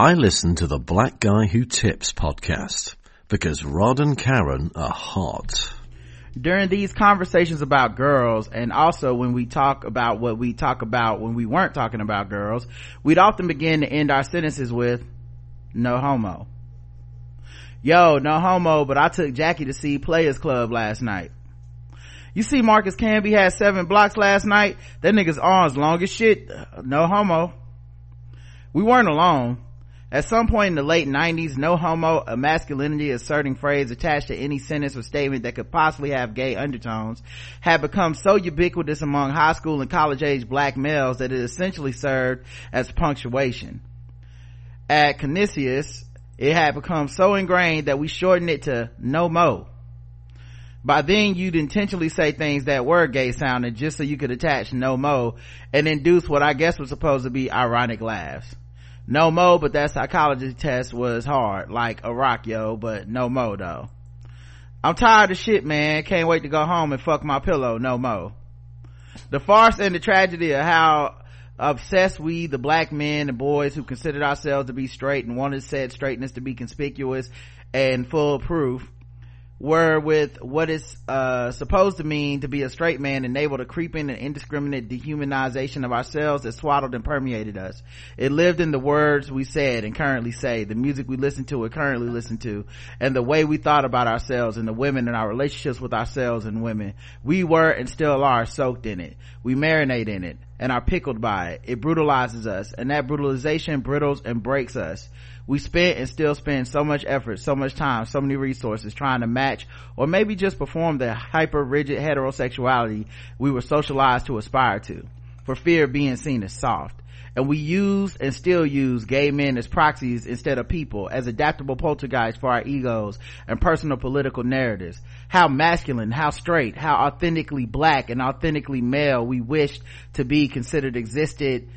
I listen to the Black Guy Who Tips podcast because Rod and Karen are hot. During these conversations about girls and also when we talk about what we talk about when we weren't talking about girls, we'd often begin to end our sentences with, no homo. Yo, no homo, but I took Jackie to see Players Club last night. You see Marcus Camby had seven blocks last night? That nigga's arms long as shit. No homo. We weren't alone. At some point in the late 90s, no homo, uh, a masculinity asserting phrase attached to any sentence or statement that could possibly have gay undertones, had become so ubiquitous among high school and college age black males that it essentially served as punctuation. At Canisius, it had become so ingrained that we shortened it to no mo. By then you'd intentionally say things that were gay sounding just so you could attach no mo and induce what I guess was supposed to be ironic laughs no mo but that psychology test was hard like a rock yo but no mo though. I'm tired of shit man. Can't wait to go home and fuck my pillow. No mo. The farce and the tragedy of how obsessed we the black men and boys who considered ourselves to be straight and wanted said straightness to be conspicuous and foolproof were with what is uh, supposed to mean to be a straight man enabled a creeping and indiscriminate dehumanization of ourselves that swaddled and permeated us. It lived in the words we said and currently say, the music we listen to and currently listen to, and the way we thought about ourselves and the women and our relationships with ourselves and women. We were and still are soaked in it. We marinate in it and are pickled by it. It brutalizes us and that brutalization brittles and breaks us we spent and still spend so much effort so much time so many resources trying to match or maybe just perform the hyper rigid heterosexuality we were socialized to aspire to for fear of being seen as soft. And we use and still use gay men as proxies instead of people as adaptable poltergeists for our egos and personal political narratives. How masculine how straight how authentically black and authentically male we wished to be considered existed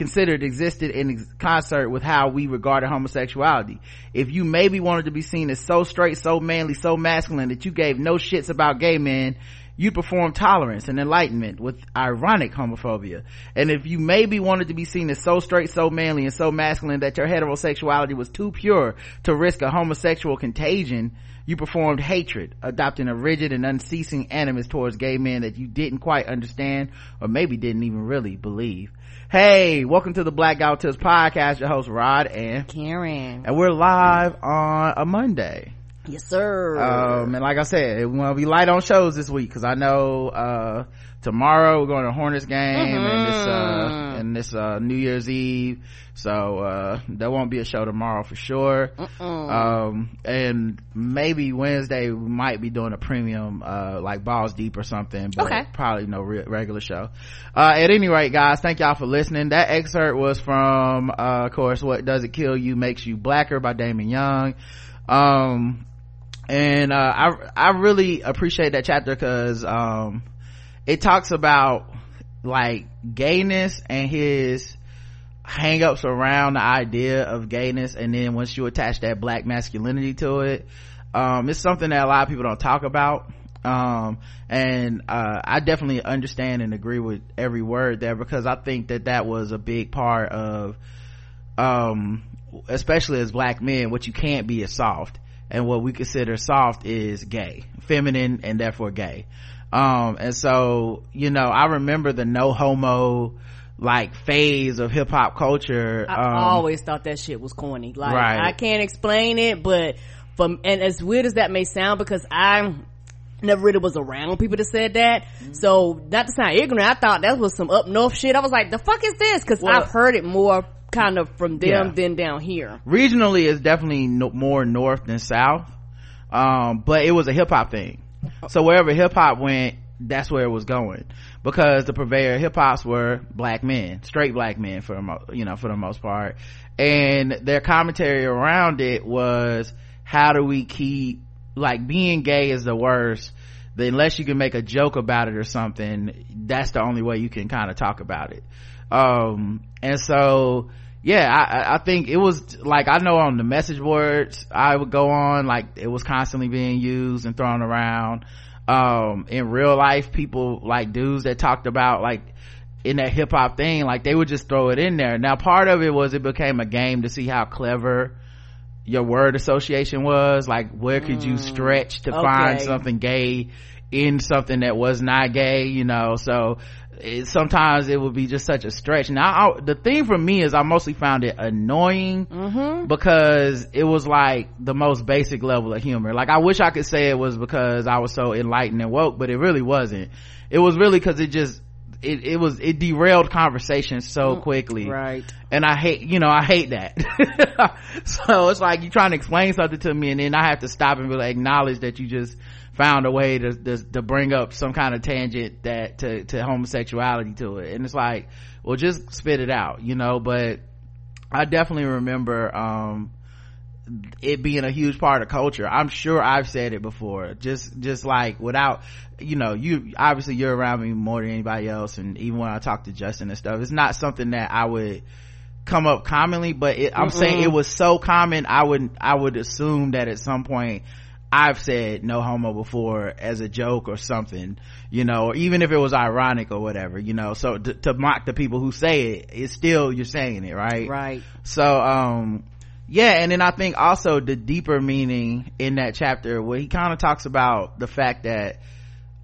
considered existed in concert with how we regarded homosexuality. If you maybe wanted to be seen as so straight, so manly, so masculine that you gave no shits about gay men, you perform tolerance and enlightenment with ironic homophobia. And if you maybe wanted to be seen as so straight, so manly, and so masculine that your heterosexuality was too pure to risk a homosexual contagion, you performed hatred, adopting a rigid and unceasing animus towards gay men that you didn't quite understand or maybe didn't even really believe. Hey, welcome to the Black Guy Tips podcast. Your host Rod and Karen, and we're live on a Monday. Yes, sir. Um, and like I said, we want to be light on shows this week because I know uh, tomorrow we're going to Hornets game mm-hmm. and this uh, and this uh, New Year's Eve so uh there won't be a show tomorrow for sure um and maybe wednesday we might be doing a premium uh like balls deep or something but okay. probably no re- regular show uh at any rate guys thank y'all for listening that excerpt was from uh of course what does it kill you makes you blacker by damon young um and uh i i really appreciate that chapter because um it talks about like gayness and his hangups around the idea of gayness and then once you attach that black masculinity to it um, it's something that a lot of people don't talk about. Um, and uh, i definitely understand and agree with every word there because i think that that was a big part of um, especially as black men what you can't be is soft and what we consider soft is gay feminine and therefore gay um, and so you know i remember the no homo like phase of hip hop culture. I um, always thought that shit was corny. Like right. I can't explain it, but from and as weird as that may sound, because I never really was around people that said that. Mm-hmm. So not to sound ignorant, I thought that was some up north shit. I was like, the fuck is this? Because well, I've heard it more kind of from them yeah. than down here. Regionally, it's definitely no, more north than south. Um, but it was a hip hop thing. So wherever hip hop went, that's where it was going because the purveyor of hip hops were black men, straight black men for you know for the most part, and their commentary around it was how do we keep like being gay is the worst. Unless you can make a joke about it or something, that's the only way you can kind of talk about it. Um, and so, yeah, I, I think it was like, I know on the message boards I would go on, like it was constantly being used and thrown around um in real life people like dudes that talked about like in that hip hop thing, like they would just throw it in there. Now part of it was it became a game to see how clever your word association was. Like where could you mm. stretch to okay. find something gay in something that was not gay, you know? So it, sometimes it would be just such a stretch. Now I, the thing for me is I mostly found it annoying mm-hmm. because it was like the most basic level of humor. Like I wish I could say it was because I was so enlightened and woke, but it really wasn't. It was really because it just it, it was it derailed conversation so mm, quickly right and i hate you know i hate that so it's like you're trying to explain something to me and then i have to stop and really acknowledge that you just found a way to, to, to bring up some kind of tangent that to to homosexuality to it. And it's like well just spit it out you know? But i definitely remember um it being a huge part of culture. I'm sure i've said it before. Just just like without you know you obviously you're around me more than anybody else. And even when i talk to justin and stuff it's not something that i would come up commonly but it, i'm saying it was so common i would i would assume that at some point I've said no homo before as a joke or something, you know, or even if it was ironic or whatever, you know, so to, to mock the people who say it, it's still, you're saying it, right? Right. So, um, yeah and then i think also the deeper meaning in that chapter where he kind of talks about the fact that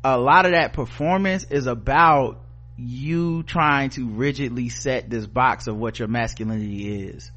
a lot of that performance is about you trying to rigidly set this box of what your masculinity is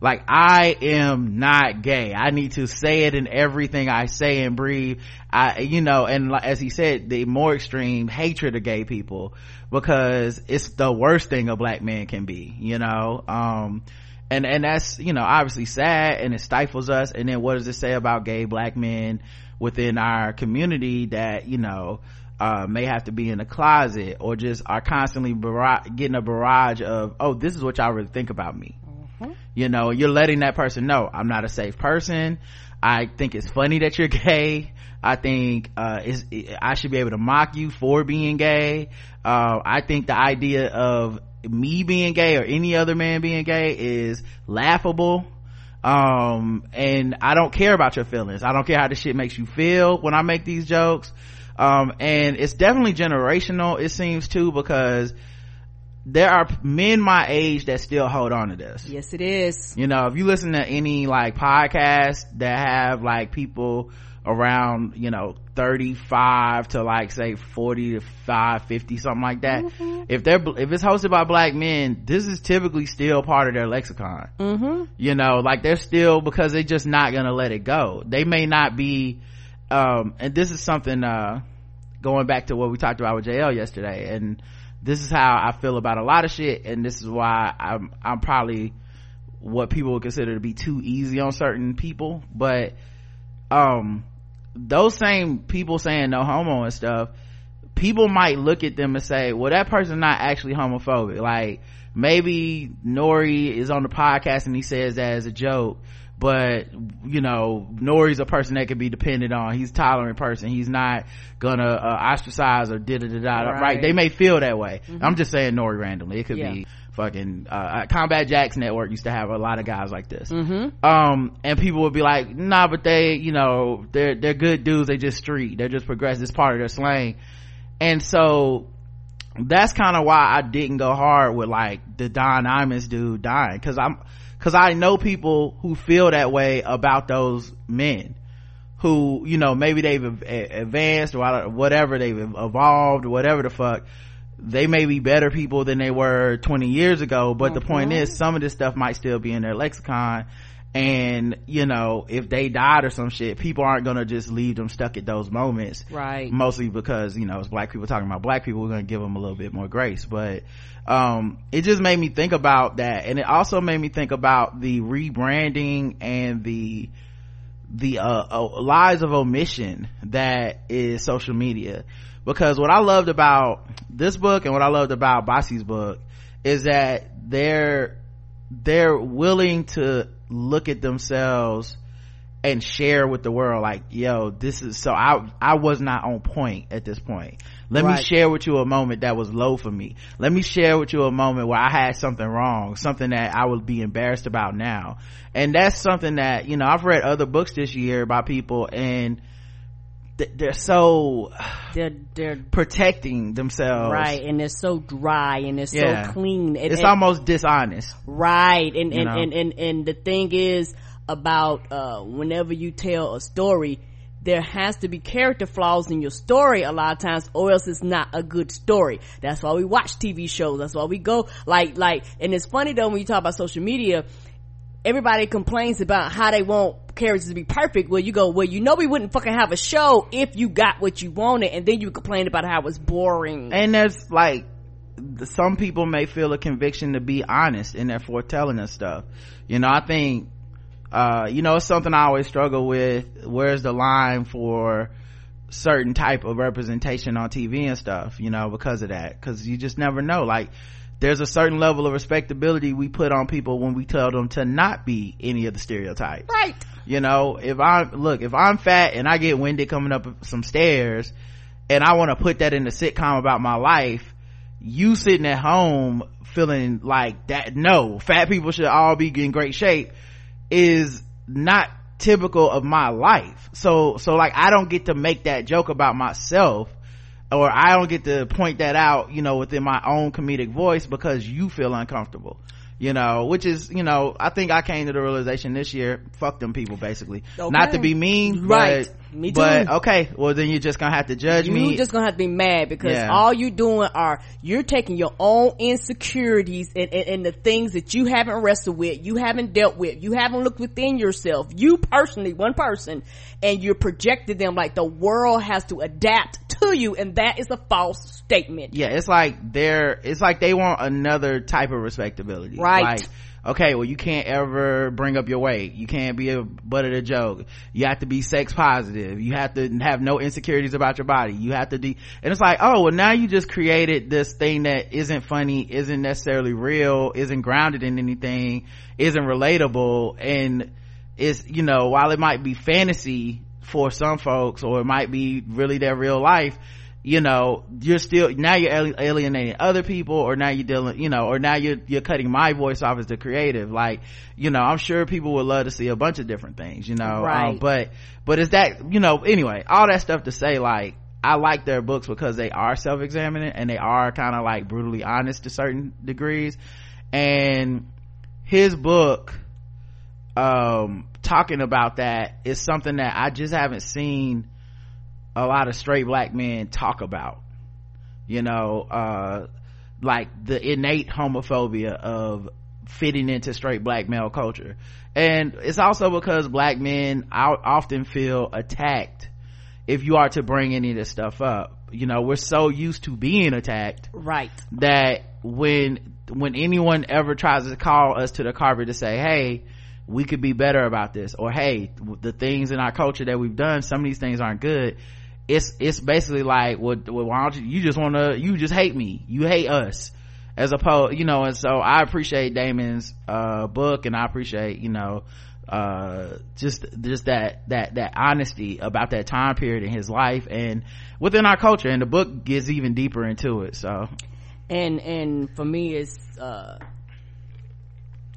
like i am not gay. I need to say it in everything i say and breathe. I you know and as he said the more extreme hatred of gay people. Because it's the worst thing a black man can be you know? Um and and that's you know obviously sad and it stifles us. And then what does it say about gay black men within our community that you know uh, may have to be in a closet or just are constantly barrage, getting a barrage of oh this is what y'all really think about me mm-hmm. you know you're letting that person know i'm not a safe person. I think it's funny that you're gay. I think uh, i should be able to mock you for being gay. Uh, i think the idea of me being gay or any other man being gay is laughable. Um and i don't care about your feelings. I don't care how the shit makes you feel when i make these jokes. Um and it's definitely generational it seems too because there are men my age that still hold on to this yes it is you know if you listen to any like podcast that have like people around you know 35 to like say 40 to 5 50 something like that mm-hmm. if they're if it's hosted by black men this is typically still part of their lexicon mm-hmm. you know like they're still because they're just not gonna let it go they may not be um and this is something uh going back to what we talked about with jl yesterday and this is how i feel about a lot of shit and this is why i'm i'm probably what people would consider to be too easy on certain people but um those same people saying no homo and stuff people might look at them and say well that person's not actually homophobic. Like maybe nori is on the podcast and he says that as a joke but you know nori's a person that can be depended on. He's a tolerant person. He's not gonna uh, ostracize or da da da da right. they may feel that way. Mm-hmm. i'm just saying nori randomly. It could yeah. be fucking uh, uh, combat jacks network used to have a lot of guys like this. Mm-hmm. um and people would be like nah but they you know they're they're good dudes. They just street. They're just progressive. It's part of their slang. And so that's kind of why i didn't go hard with like the don imus dude dying. Because i'm because i know people who feel that way about those men who you know maybe they've advanced or whatever they've evolved or whatever the fuck they may be better people than they were 20 years ago but mm-hmm. the point mm-hmm. is some of this stuff might still be in their lexicon and you know if they died or some shit people aren't gonna just leave them stuck at those moments. Right. Mostly because you know it's black people talking about black people we're gonna give them a little bit more grace. But um it just made me think about that. And it also made me think about the rebranding and the the uh, uh, lies of omission that is social media. Because what I loved about this book and what I loved about Bossy's book is that they're they're willing to look at themselves and share with the world like yo this is so i i was not on point at this point. Let right. me share with you a moment that was low for me. Let me share with you a moment where i had something wrong something that i would be embarrassed about now. And that's something that you know i've read other books this year by people and they're so they're they're protecting themselves. Right and they're so dry and they're yeah. so clean and, it's and, almost dishonest. Right and and, and, and and the thing is about uh whenever you tell a story there has to be character flaws in your story a lot of times or else it's not a good story. That's why we watch tv shows that's why we go like like and it's funny though when you talk about social media everybody complains about how they want characters to be perfect. Well, you go, well, you know, we wouldn't fucking have a show if you got what you wanted, and then you complain about how it's boring. And there's like, some people may feel a conviction to be honest in their foretelling of stuff. You know, I think, uh, you know, it's something I always struggle with. Where's the line for certain type of representation on TV and stuff, you know, because of that. Cause you just never know. Like, there's a certain level of respectability we put on people when we tell them to not be any of the stereotypes. Right. You know, if I'm look, if I'm fat and I get winded coming up some stairs and I want to put that in a sitcom about my life, you sitting at home feeling like that, no, fat people should all be in great shape is not typical of my life. So, so like I don't get to make that joke about myself or I don't get to point that out, you know, within my own comedic voice because you feel uncomfortable you know which is you know i think i came to the realization this year fuck them people basically okay. not to be mean right but, me too. but okay well then you're just gonna have to judge you me you're just gonna have to be mad because yeah. all you doing are you're taking your own insecurities and, and, and, the things that you haven't wrestled with you haven't dealt with you haven't looked within yourself you personally one person and you're projecting them like the world has to adapt to you and that is a false statement yeah it's like they're it's like they want another type of respectability right like okay well you can't ever bring up your weight. You can't be a butt of the joke. You have to be sex positive. You have to have no insecurities about your body. You have to de and it's like oh well now you just created this thing that isn't funny isn't necessarily real isn't grounded in anything isn't relatable and it's you know while it might be fantasy for some folks or it might be really their real life you know you're still now you're alienating other people or now you're dealing you know or now you're you're cutting my voice off as the creative like you know i'm sure people would love to see a bunch of different things you know um, right. Um, but but is that you know anyway all that stuff to say like i like their books because they are self-examining and they are kind of like brutally honest to certain degrees and his book um talking about that is something that i just haven't seen a lot of straight black men talk about you know uh like the innate homophobia of fitting into straight black male culture. And it's also because black men often feel attacked if you are to bring any of this stuff up. You know we're so used to being attacked right. that when when anyone ever tries to call us to the carpet to say hey we could be better about this or hey the things in our culture that we've done some of these things aren't good it's it's basically like well, well why don't you you just want to you just hate me. You hate us. As opposed you know and so i appreciate damon's uh, book and i appreciate you know uh, just just that that that honesty about that time period in his life and within our culture. And the book gets even deeper into it so. And and for me it's uh,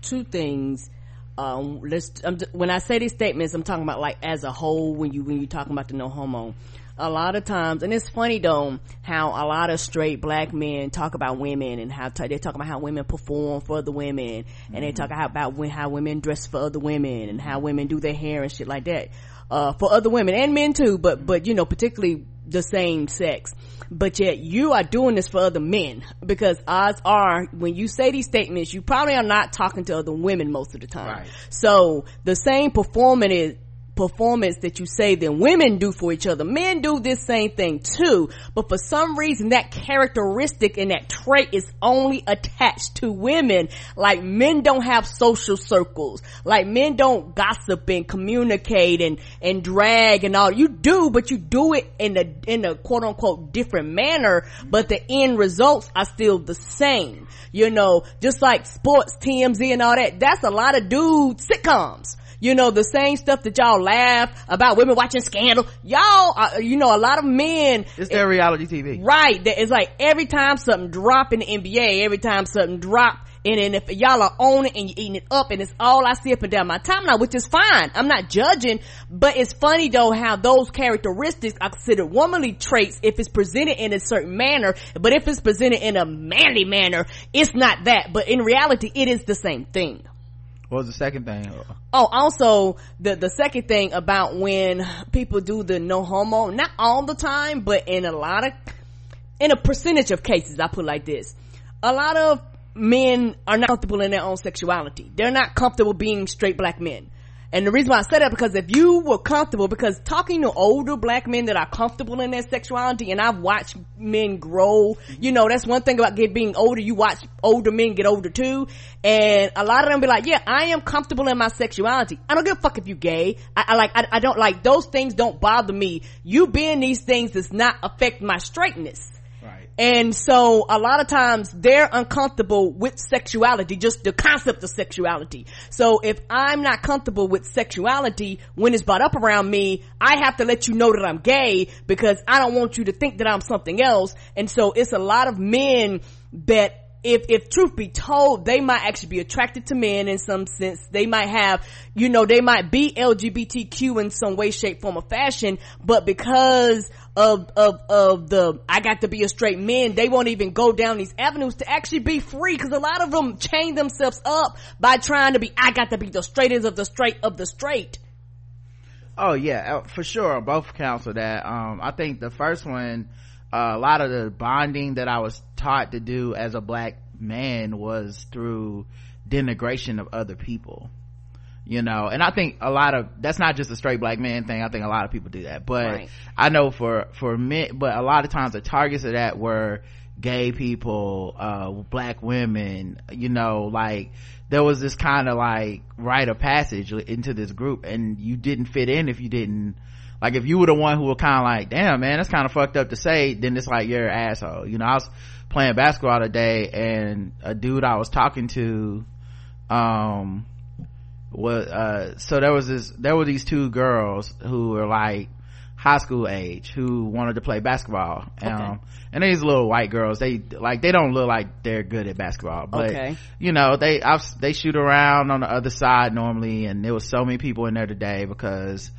two things um let's when i say these statements i'm talking about like as a whole when you when you're talking about the no homo a lot of times, and it's funny though, how a lot of straight black men talk about women and how t- they talk about how women perform for other women, and mm-hmm. they talk about when, how women dress for other women and how women do their hair and shit like that. Uh, for other women and men too, but, but, you know, particularly the same sex. But yet you are doing this for other men because odds are when you say these statements, you probably are not talking to other women most of the time. Right. So the same performance is, performance that you say that women do for each other. Men do this same thing too, but for some reason that characteristic and that trait is only attached to women. Like men don't have social circles. Like men don't gossip and communicate and, and drag and all. You do, but you do it in a, in a quote unquote different manner, but the end results are still the same. You know, just like sports, TMZ and all that. That's a lot of dude sitcoms you know, the same stuff that y'all laugh about women watching Scandal. Y'all, uh, you know, a lot of men. It's their it, reality TV. Right. It's like every time something drop in the NBA, every time something drop and then if y'all are on it and you're eating it up and it's all I see up and down my timeline, which is fine. I'm not judging, but it's funny though how those characteristics are considered womanly traits if it's presented in a certain manner, but if it's presented in a manly manner, it's not that. But in reality, it is the same thing. What was the second thing? Oh, also the the second thing about when people do the no homo, not all the time, but in a lot of in a percentage of cases, I put like this. A lot of men are not comfortable in their own sexuality. They're not comfortable being straight black men. And the reason why I said that because if you were comfortable, because talking to older black men that are comfortable in their sexuality, and I've watched men grow, you know, that's one thing about get being older. You watch older men get older too, and a lot of them be like, "Yeah, I am comfortable in my sexuality. I don't give a fuck if you gay. I, I like, I, I don't like those things. Don't bother me. You being these things does not affect my straightness." And so a lot of times they're uncomfortable with sexuality, just the concept of sexuality. So if I'm not comfortable with sexuality when it's brought up around me, I have to let you know that I'm gay because I don't want you to think that I'm something else. And so it's a lot of men that if if truth be told they might actually be attracted to men in some sense they might have you know they might be lgbtq in some way shape form or fashion but because of of of the i got to be a straight man. They won't even go down these avenues to actually be free because a lot of them chain themselves up by trying to be i got to be the straightest of the straight of the straight. Oh yeah uh, for sure. Both counts of that. Um i think the first one uh, a lot of the bonding that I was taught to do as a black man was through denigration of other people you know and i think a lot of that's not just a straight black man thing. I think a lot of people do that. But right. i know for for men but a lot of times the targets of that were gay people uh black women you know like there was this kind of like rite of passage into this group and you didn't fit in if you didn't like if you were the one who were kind of like damn man that's kind of fucked up to say then it's like you're an asshole. You know i was playing basketball today and a dude i was talking to um was uh so there was this there were these two girls who were like high school age who wanted to play basketball okay. um and these little white girls they like they don't look like they're good at basketball but okay. you know they I've, they shoot around on the other side normally and there was so many people in there today because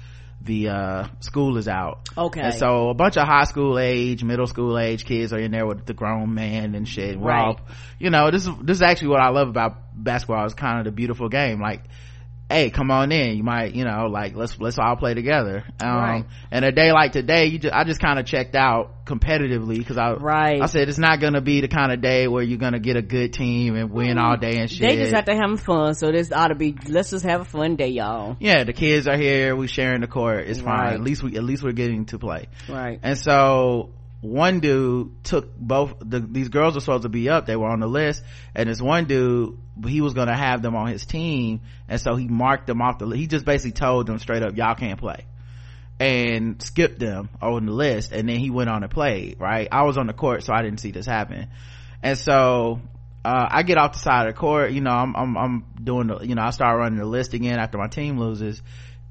the uh, school is out. Okay. And so a bunch of high school age, middle school age kids are in there with the grown man and shit. Right. all, you know, this is this is actually what I love about basketball. It's kind of the beautiful game. Like hey come on in. You might you know like let's let's all play together. Um right. and a day like today you just i just kind of checked out competitively because i right. I said it's not gonna be the kind of day where you're gonna get a good team and win all day and shit they just have to have fun so this ought to be let's just have a fun day y'all. Yeah the kids are here we sharing the court it's fine. Right. at least we at least we're getting to play. Right. And so one dude took both the, these girls were supposed to be up they were on the list and this one dude he was gonna have them on his team and so he marked them off the he just basically told them straight up y'all can't play and skipped them on the list and then he went on and played right i was on the court so i didn't see this happen and so uh, I get off the side of the court, you know, I'm, I'm, I'm doing the, you know, I start running the list again after my team loses.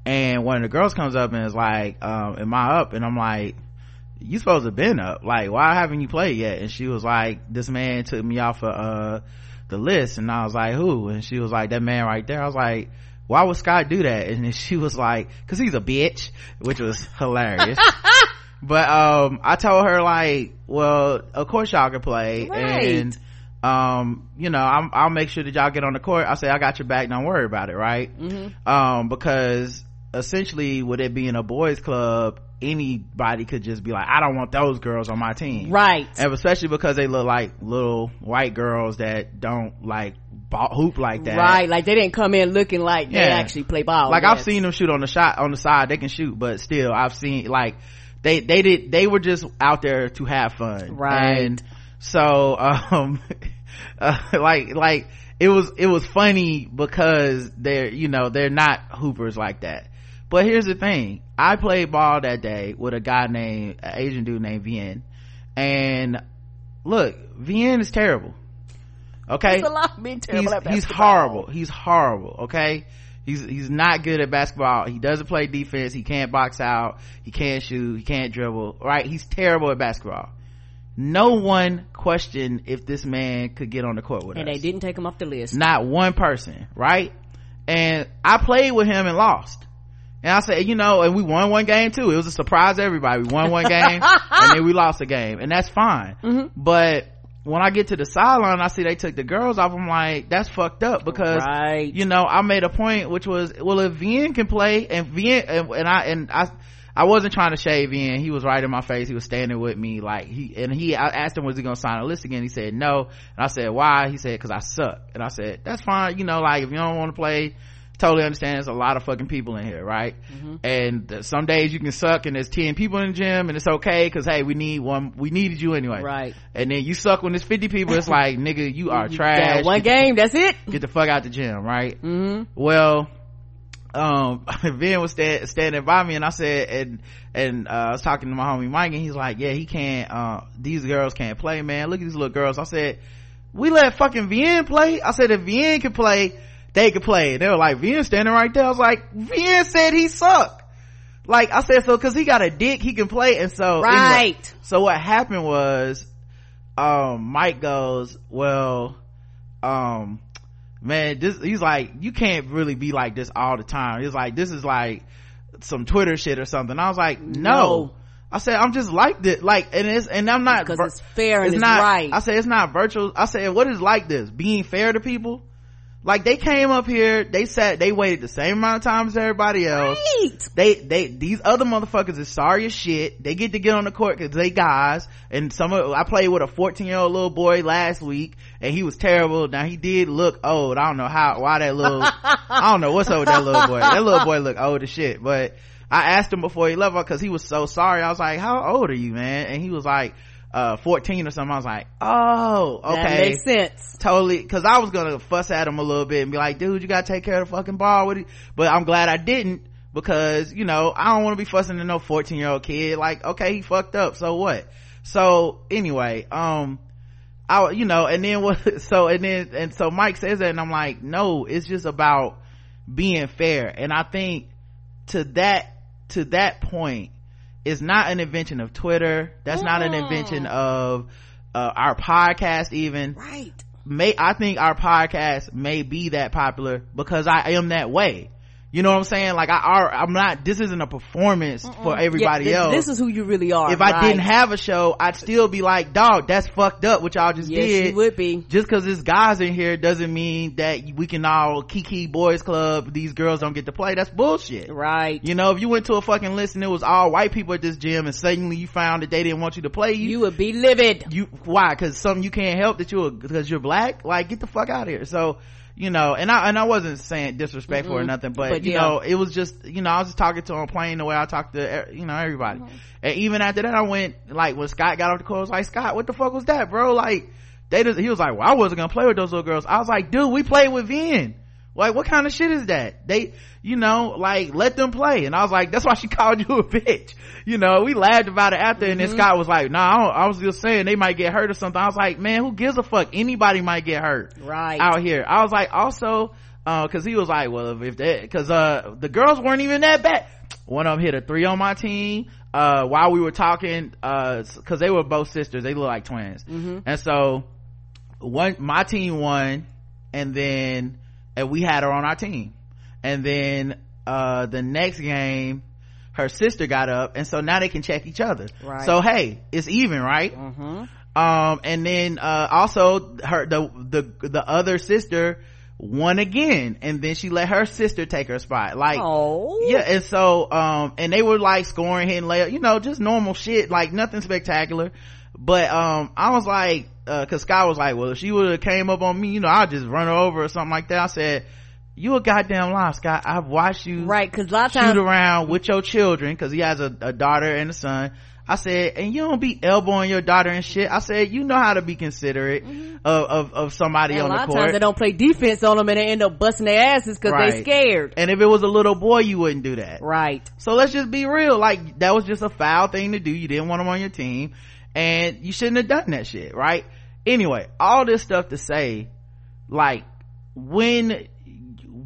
And one of the girls comes up and is like, um, am I up? And I'm like, you supposed to have been up. Like why haven't you played yet? And she was like this man took me off of uh the list. And i was like who? And she was like that man right there. I was like why would scott do that? And then she was like because he's a bitch which was hilarious. But um i told her like well of course y'all can play. Right. and um you know i will make sure that y'all get on the court. I say i got your back. Don't worry about it. Right? Mm-hmm. um because essentially with it being a boys club anybody could just be like i don't want those girls on my team. Right. And especially because they look like little white girls that don't like ball, hoop like that. Right. Like they didn't come in looking like yeah. they actually play ball. Like i've seen them shoot on the shot on the side. They can shoot but still i've seen like they they did they were just out there to have fun. Right. And so um uh, like like it was it was funny because they're you know they're not hoopers like that but here's the thing. I played ball that day with a guy named, an Asian dude named Vien. And look, Vien is terrible. Okay? He's a lot being terrible He's, he's horrible. He's horrible. Okay? He's he's not good at basketball. He doesn't play defense. He can't box out. He can't shoot. He can't dribble. Right? He's terrible at basketball. No one questioned if this man could get on the court with and us. And they didn't take him off the list. Not one person, right? And I played with him and lost. And I said, you know, and we won one game too. It was a surprise to everybody. We won one game and then we lost a game and that's fine. Mm-hmm. But when I get to the sideline, I see they took the girls off. I'm like, that's fucked up because, right. you know, I made a point, which was, well, if Vien can play and Vien, and, and I, and I, I wasn't trying to shave Vien. He was right in my face. He was standing with me. Like he, and he, I asked him, was he going to sign a list again? He said no. And I said, why? He said, cause I suck. And I said, that's fine. You know, like if you don't want to play, totally understand there's a lot of fucking people in here right? Mm-hmm. and some days you can suck and there's 10 people in the gym and it's okay because hey we need one we needed you anyway. Right. And then you suck when there's 50 people it's like nigga you are trash. one game that's it. Get the fuck out the gym right? Mm-hmm. well um Vin was stand, standing by me and I said and and uh, I was talking to my homie Mike and he's like yeah he can't uh these girls can't play man. Look at these little girls. I said we let fucking Vien play. I said if Vien can play they could play. And They were like, Vien standing right there. I was like, Vien said he sucked. Like I said, so cause he got a dick, he can play. And so, right. Anyway, so what happened was, um, Mike goes, well, um, man, this, he's like, you can't really be like this all the time. He's like, this is like some Twitter shit or something. I was like, no. no. I said, I'm just like this. Like, and it's, and I'm not, because it's fair and it's, it's not, right. I said, it's not virtual. I said, what is like this? Being fair to people? Like they came up here they sat they waited the same amount of time as everybody else. Right. they they these other motherfuckers is sorry as shit. They get to get on the court because they guys. And some of i played with a 14 year old little boy last week and he was terrible. Now he did look old. I don't know how why that little i don't know what's up with that little boy. That little boy looked old as shit. But i asked him before he left because he was so sorry. I was like how old are you man? And he was like uh 14 or something i was like oh okay. that makes sense. Totally because i was gonna fuss at him a little bit and be like dude you gotta take care of the fucking ball with it. But i'm glad i didn't because you know i don't want to be fussing at no 14 year old kid. Like okay he fucked up so what? So anyway um i you know and then what so and then and so mike says that and i'm like no it's just about being fair. And i think to that to that point it's not an invention of twitter. That's mm. not an invention of uh, our podcast even. Right. May i think our podcast may be that popular because i am that way you know what I'm saying? Like I, I'm not, this isn't a performance Mm-mm. for everybody yeah, this, else. This is who you really are. If right? I didn't have a show, I'd still be like, dog, that's fucked up Which y'all just yes, did. You would be. Just cause there's guys in here doesn't mean that we can all kiki boys club, these girls don't get to play. That's bullshit. Right. You know, if you went to a fucking list and it was all white people at this gym and suddenly you found that they didn't want you to play, you, you would be livid. You, why? Cause something you can't help that you're, cause you're black? Like get the fuck out of here. So, you know, and I and I wasn't saying disrespectful mm-hmm. or nothing, but, but you yeah. know, it was just you know, I was just talking to him playing the way I talked to you know everybody. Mm-hmm. And even after that, I went like when Scott got off the call, I was like, Scott, what the fuck was that, bro? Like they just he was like, well, I wasn't gonna play with those little girls. I was like, dude, we played with Vien. Like, what kind of shit is that? They, you know, like, let them play. And I was like, that's why she called you a bitch. You know, we laughed about it after, mm-hmm. and then mm-hmm. Scott was like, nah, I, I, was just saying they might get hurt or something. I was like, man, who gives a fuck? Anybody might get hurt. Right. Out here. I was like, also, uh, cause he was like, well, if that, cause, uh, the girls weren't even that bad. One of them hit a three on my team, uh, while we were talking, uh, cause they were both sisters. They look like twins. Mm-hmm. And so, one, my team won, and then, and we had her on our team. And then, uh, the next game, her sister got up, and so now they can check each other. Right. So hey, it's even, right? Mm-hmm. Um, and then, uh, also her, the, the, the other sister, won again and then she let her sister take her spot like oh yeah and so um and they were like scoring hitting layup you know just normal shit like nothing spectacular but um i was like uh cause scott was like well if she would have came up on me you know i'd just run her over or something like that i said you a goddamn lie scott i've watched you right because a lot of shoot times around with your children because he has a, a daughter and a son I said, and you don't be elbowing your daughter and shit. I said, you know how to be considerate mm-hmm. of, of, of, somebody and on the court. A lot of times they don't play defense on them and they end up busting their asses because right. they scared. And if it was a little boy, you wouldn't do that. Right. So let's just be real. Like, that was just a foul thing to do. You didn't want them on your team and you shouldn't have done that shit, right? Anyway, all this stuff to say, like, when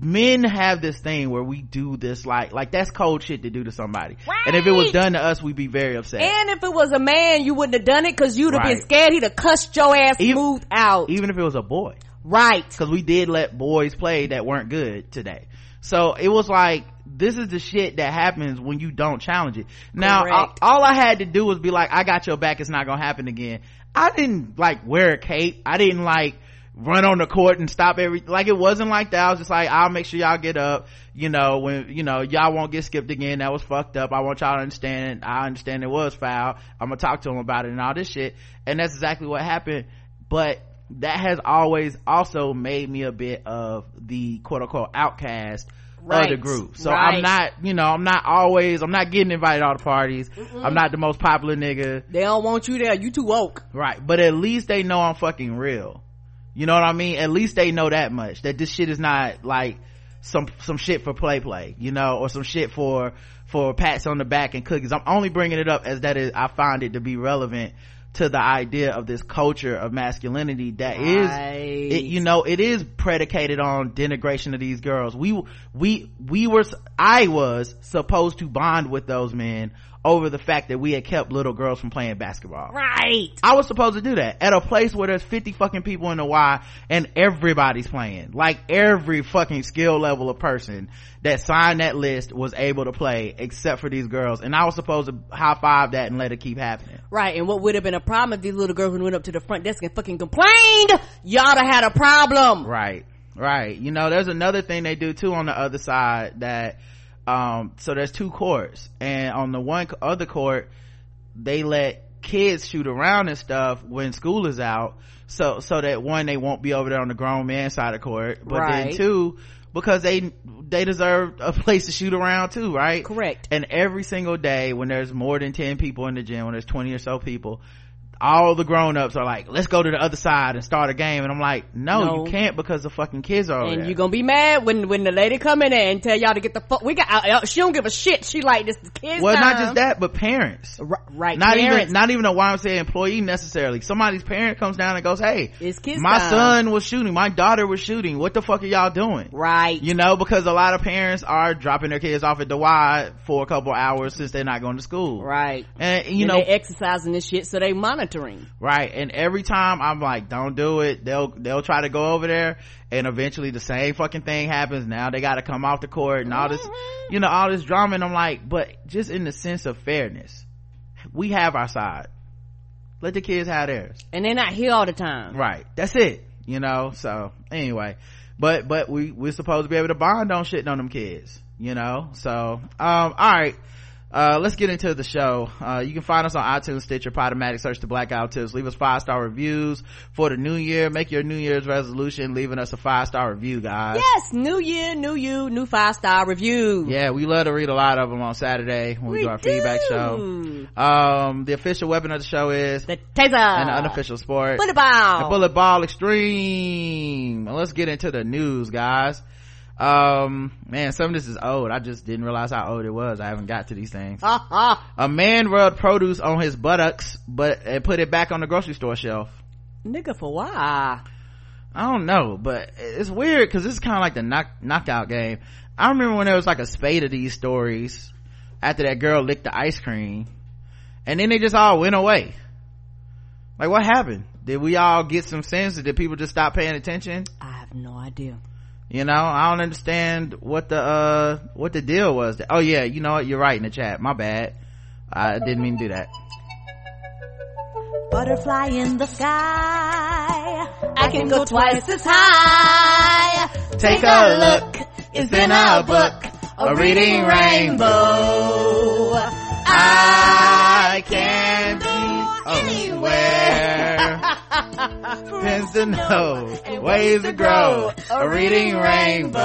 men have this thing where we do this like like that's cold shit to do to somebody right. and if it was done to us we'd be very upset and if it was a man you wouldn't have done it because you'd have right. been scared he'd have cussed your ass even, smooth out even if it was a boy right because we did let boys play that weren't good today so it was like this is the shit that happens when you don't challenge it. Now all, all i had to do was be like i got your back it's not gonna happen again. I didn't like wear a cape. I didn't like run on the court and stop every like it wasn't like that. I was just like i'll make sure y'all get up you know when you know y'all won't get skipped again. That was fucked up. I want y'all to understand i understand it was foul. I'm gonna talk to them about it and all this shit. And that's exactly what happened. But that has always also made me a bit of the quote-unquote outcast right. of the group so right. i'm not you know i'm not always i'm not getting invited to all the parties Mm-mm. i'm not the most popular nigga they don't want you there you too woke right but at least they know i'm fucking real you know what I mean? At least they know that much that this shit is not like some some shit for play play, you know, or some shit for for pats on the back and cookies. I'm only bringing it up as that is I find it to be relevant to the idea of this culture of masculinity that right. is it, you know it is predicated on denigration of these girls we we we were i was supposed to bond with those men over the fact that we had kept little girls from playing basketball. Right. I was supposed to do that at a place where there's 50 fucking people in the Y and everybody's playing. Like every fucking skill level of person that signed that list was able to play except for these girls. And I was supposed to high five that and let it keep happening. Right. And what would have been a problem if these little girls went up to the front desk and fucking complained? Y'all have had a problem. Right. Right. You know, there's another thing they do too on the other side that um so there's two courts. And on the one other court they let kids shoot around and stuff when school is out. So so that one they won't be over there on the grown man side of court. But right. then two because they they deserve a place to shoot around too right? Correct. And every single day when there's more than 10 people in the gym when there's 20 or so people all the grown-ups are like let's go to the other side and start a game. And i'm like no, no. you can't because the fucking kids are and you're gonna be mad when when the lady come in there and tell y'all to get the fuck we got uh, uh, she don't give a shit. She like this is kids well time. not just that but parents. R- right not parents. even not even a YMCA employee necessarily. Somebody's parent comes down and goes hey it's kids my time. son was shooting. My daughter was shooting. What the fuck are y'all doing? Right. You know because a lot of parents are dropping their kids off at the Y for a couple hours since they're not going to school. Right. And you and know exercising this shit so they monitoring. Right. And every time i'm like don't do it they'll they'll try to go over there and eventually the same fucking thing happens. Now they got to come off the court and all this mm-hmm. you know all this drama. And i'm like but just in the sense of fairness we have our side. Let the kids have theirs. And they're not here all the time. Right. That's it. You know so anyway. But but we we're supposed to be able to bond on shit on them kids you know? So um all right uh, let's get into the show. Uh, you can find us on iTunes, Stitcher, Podomatic, search the Blackout Tips. Leave us five star reviews for the new year. Make your New Year's resolution, leaving us a five star review, guys. Yes, new year, new you, new five star review. Yeah, we love to read a lot of them on Saturday when we, we do our do. feedback show. Um, the official weapon of the show is the taser, and the unofficial sport, bullet ball, The bullet ball extreme. let's get into the news, guys um man some of this is old. I just didn't realize how old it was. I haven't got to these things. A man rubbed produce on his buttocks but and put it back on the grocery store shelf. Nigga for why? I don't know but it's weird because this is kind of like the knock knockout game. I remember when there was like a spate of these stories after that girl licked the ice cream and then they just all went away. Like what happened? Did we all get some sense? Did people just stop paying attention? I have no idea you know i don't understand what the uh what the deal was. Oh yeah you know what? You're right in the chat. My bad. I didn't mean to do that. Butterfly in the sky. I can go twice as high. Take a look. it's in a book. a reading rainbow. i can be anywhere Pins to know, ways to grow, a reading rainbow.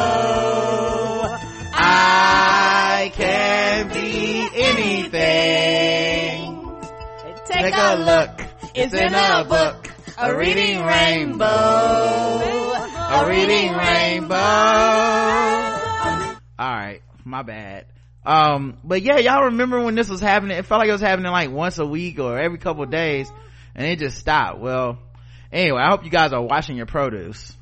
I can be anything. Take a look, it's in a book, a reading rainbow, a reading rainbow. Alright, my bad. Um, but yeah, y'all remember when this was happening? It felt like it was happening like once a week or every couple days and it just stopped. Well, anyway i hope you guys are washing your produce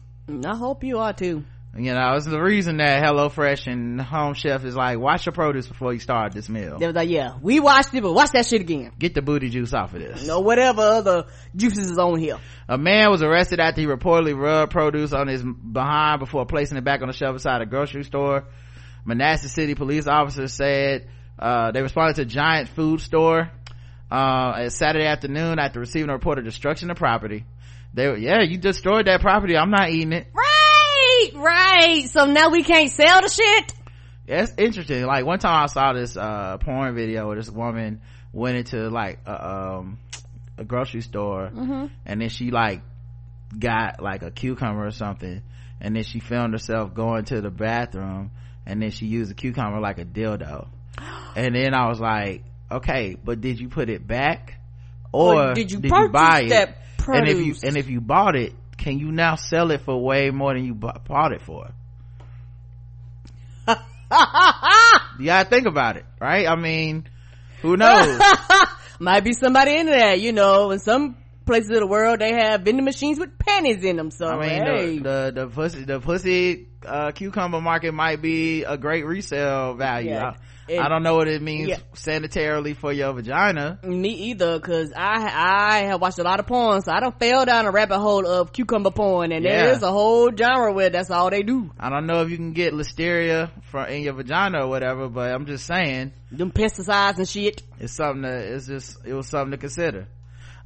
i hope you are too You know, it's the reason that HelloFresh and Home Chef is like, wash your produce before you start this meal. They was like, yeah, we watched it, but watch that shit again. Get the booty juice off of this. No, whatever other juices is on here. A man was arrested after he reportedly rubbed produce on his behind before placing it back on the shelf inside a grocery store. Manassas City police officers said, uh, they responded to Giant Food Store, uh, Saturday afternoon after receiving a report of destruction of property. They were, yeah, you destroyed that property. I'm not eating it. Right right so now we can't sell the shit yeah, it's interesting like one time i saw this uh porn video where this woman went into like a, um a grocery store mm-hmm. and then she like got like a cucumber or something and then she filmed herself going to the bathroom and then she used the cucumber like a dildo and then i was like okay but did you put it back? Or, or did you, did you buy it? and if you and if you bought it can you now sell it for way more than you bought it for? Gotta think about it right? I mean who knows? Might be somebody into that you know in some places of the world they have vending machines with pennies in them so i mean hey. the, the, the pussy the pussy uh, cucumber market might be a great resale value yeah. I don't know what it means yeah. sanitarily for your vagina. Me either, cause I, I have watched a lot of porn, so I don't fell down a rabbit hole of cucumber porn, and yeah. there is a whole genre where that's all they do. I don't know if you can get listeria from in your vagina or whatever, but I'm just saying. Them pesticides and shit. It's something that, it's just, it was something to consider.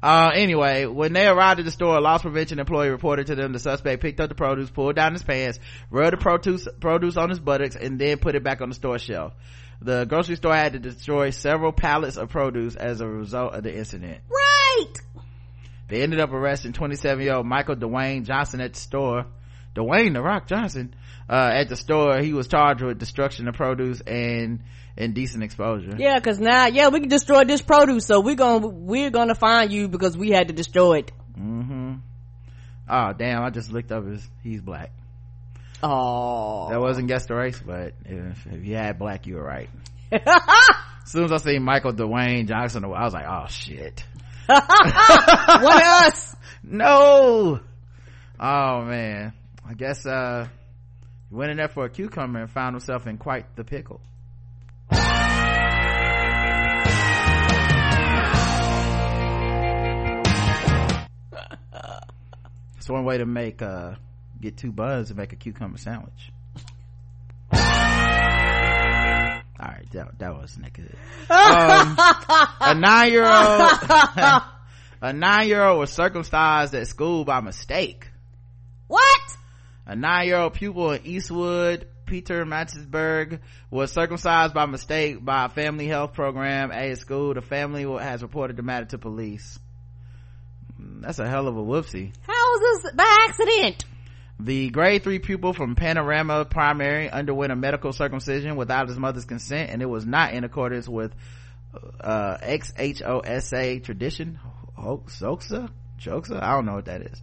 Uh, anyway, when they arrived at the store, a loss prevention employee reported to them the suspect picked up the produce, pulled down his pants, rubbed the produce, produce on his buttocks, and then put it back on the store shelf. The grocery store had to destroy several pallets of produce as a result of the incident. Right! They ended up arresting 27 year old Michael Dwayne Johnson at the store. Dwayne The Rock Johnson, uh, at the store, he was charged with destruction of produce and indecent exposure. Yeah, cause now, yeah, we can destroy this produce, so we're gonna, we're gonna find you because we had to destroy it. Mm-hmm. Oh, damn, I just looked up his, he's black. Oh, that wasn't guess the race, but if, if you had black, you were right. as soon as I see Michael Dwayne Johnson, I was like, oh shit. what else? No. Oh man, I guess uh, he went in there for a cucumber and found himself in quite the pickle. It's one way to make uh get two buns and make a cucumber sandwich. All right, that, that wasn't good. Um, a nine-year-old, a nine-year-old was circumcised at school by mistake. What? A nine-year-old pupil in Eastwood, Peter Pietermaritzburg, was circumcised by mistake by a family health program at his school. The family has reported the matter to police. That's a hell of a whoopsie. How was this by accident? The grade three pupil from Panorama Primary underwent a medical circumcision without his mother's consent, and it was not in accordance with uh, XHOSA tradition. Hoxa? Joxa? I don't know what that is.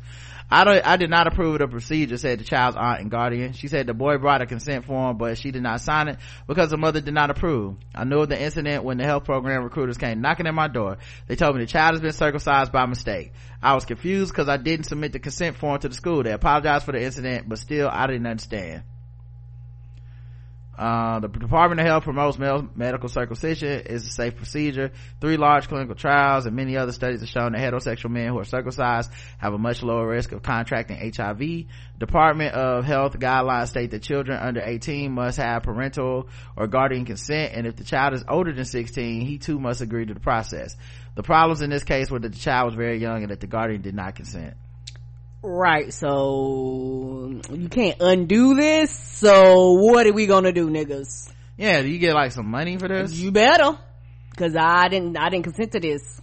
I don't, I did not approve of the procedure, said the child's aunt and guardian. She said the boy brought a consent form, but she did not sign it because the mother did not approve. I knew of the incident when the health program recruiters came knocking at my door. They told me the child has been circumcised by mistake. I was confused because I didn't submit the consent form to the school. They apologized for the incident, but still I didn't understand. Uh, the Department of Health promotes medical circumcision is a safe procedure. Three large clinical trials and many other studies have shown that heterosexual men who are circumcised have a much lower risk of contracting HIV. Department of Health guidelines state that children under 18 must have parental or guardian consent, and if the child is older than 16, he too must agree to the process. The problems in this case were that the child was very young and that the guardian did not consent. Right, so you can't undo this. So what are we gonna do, niggas? Yeah, do you get like some money for this? You better, cause I didn't, I didn't consent to this.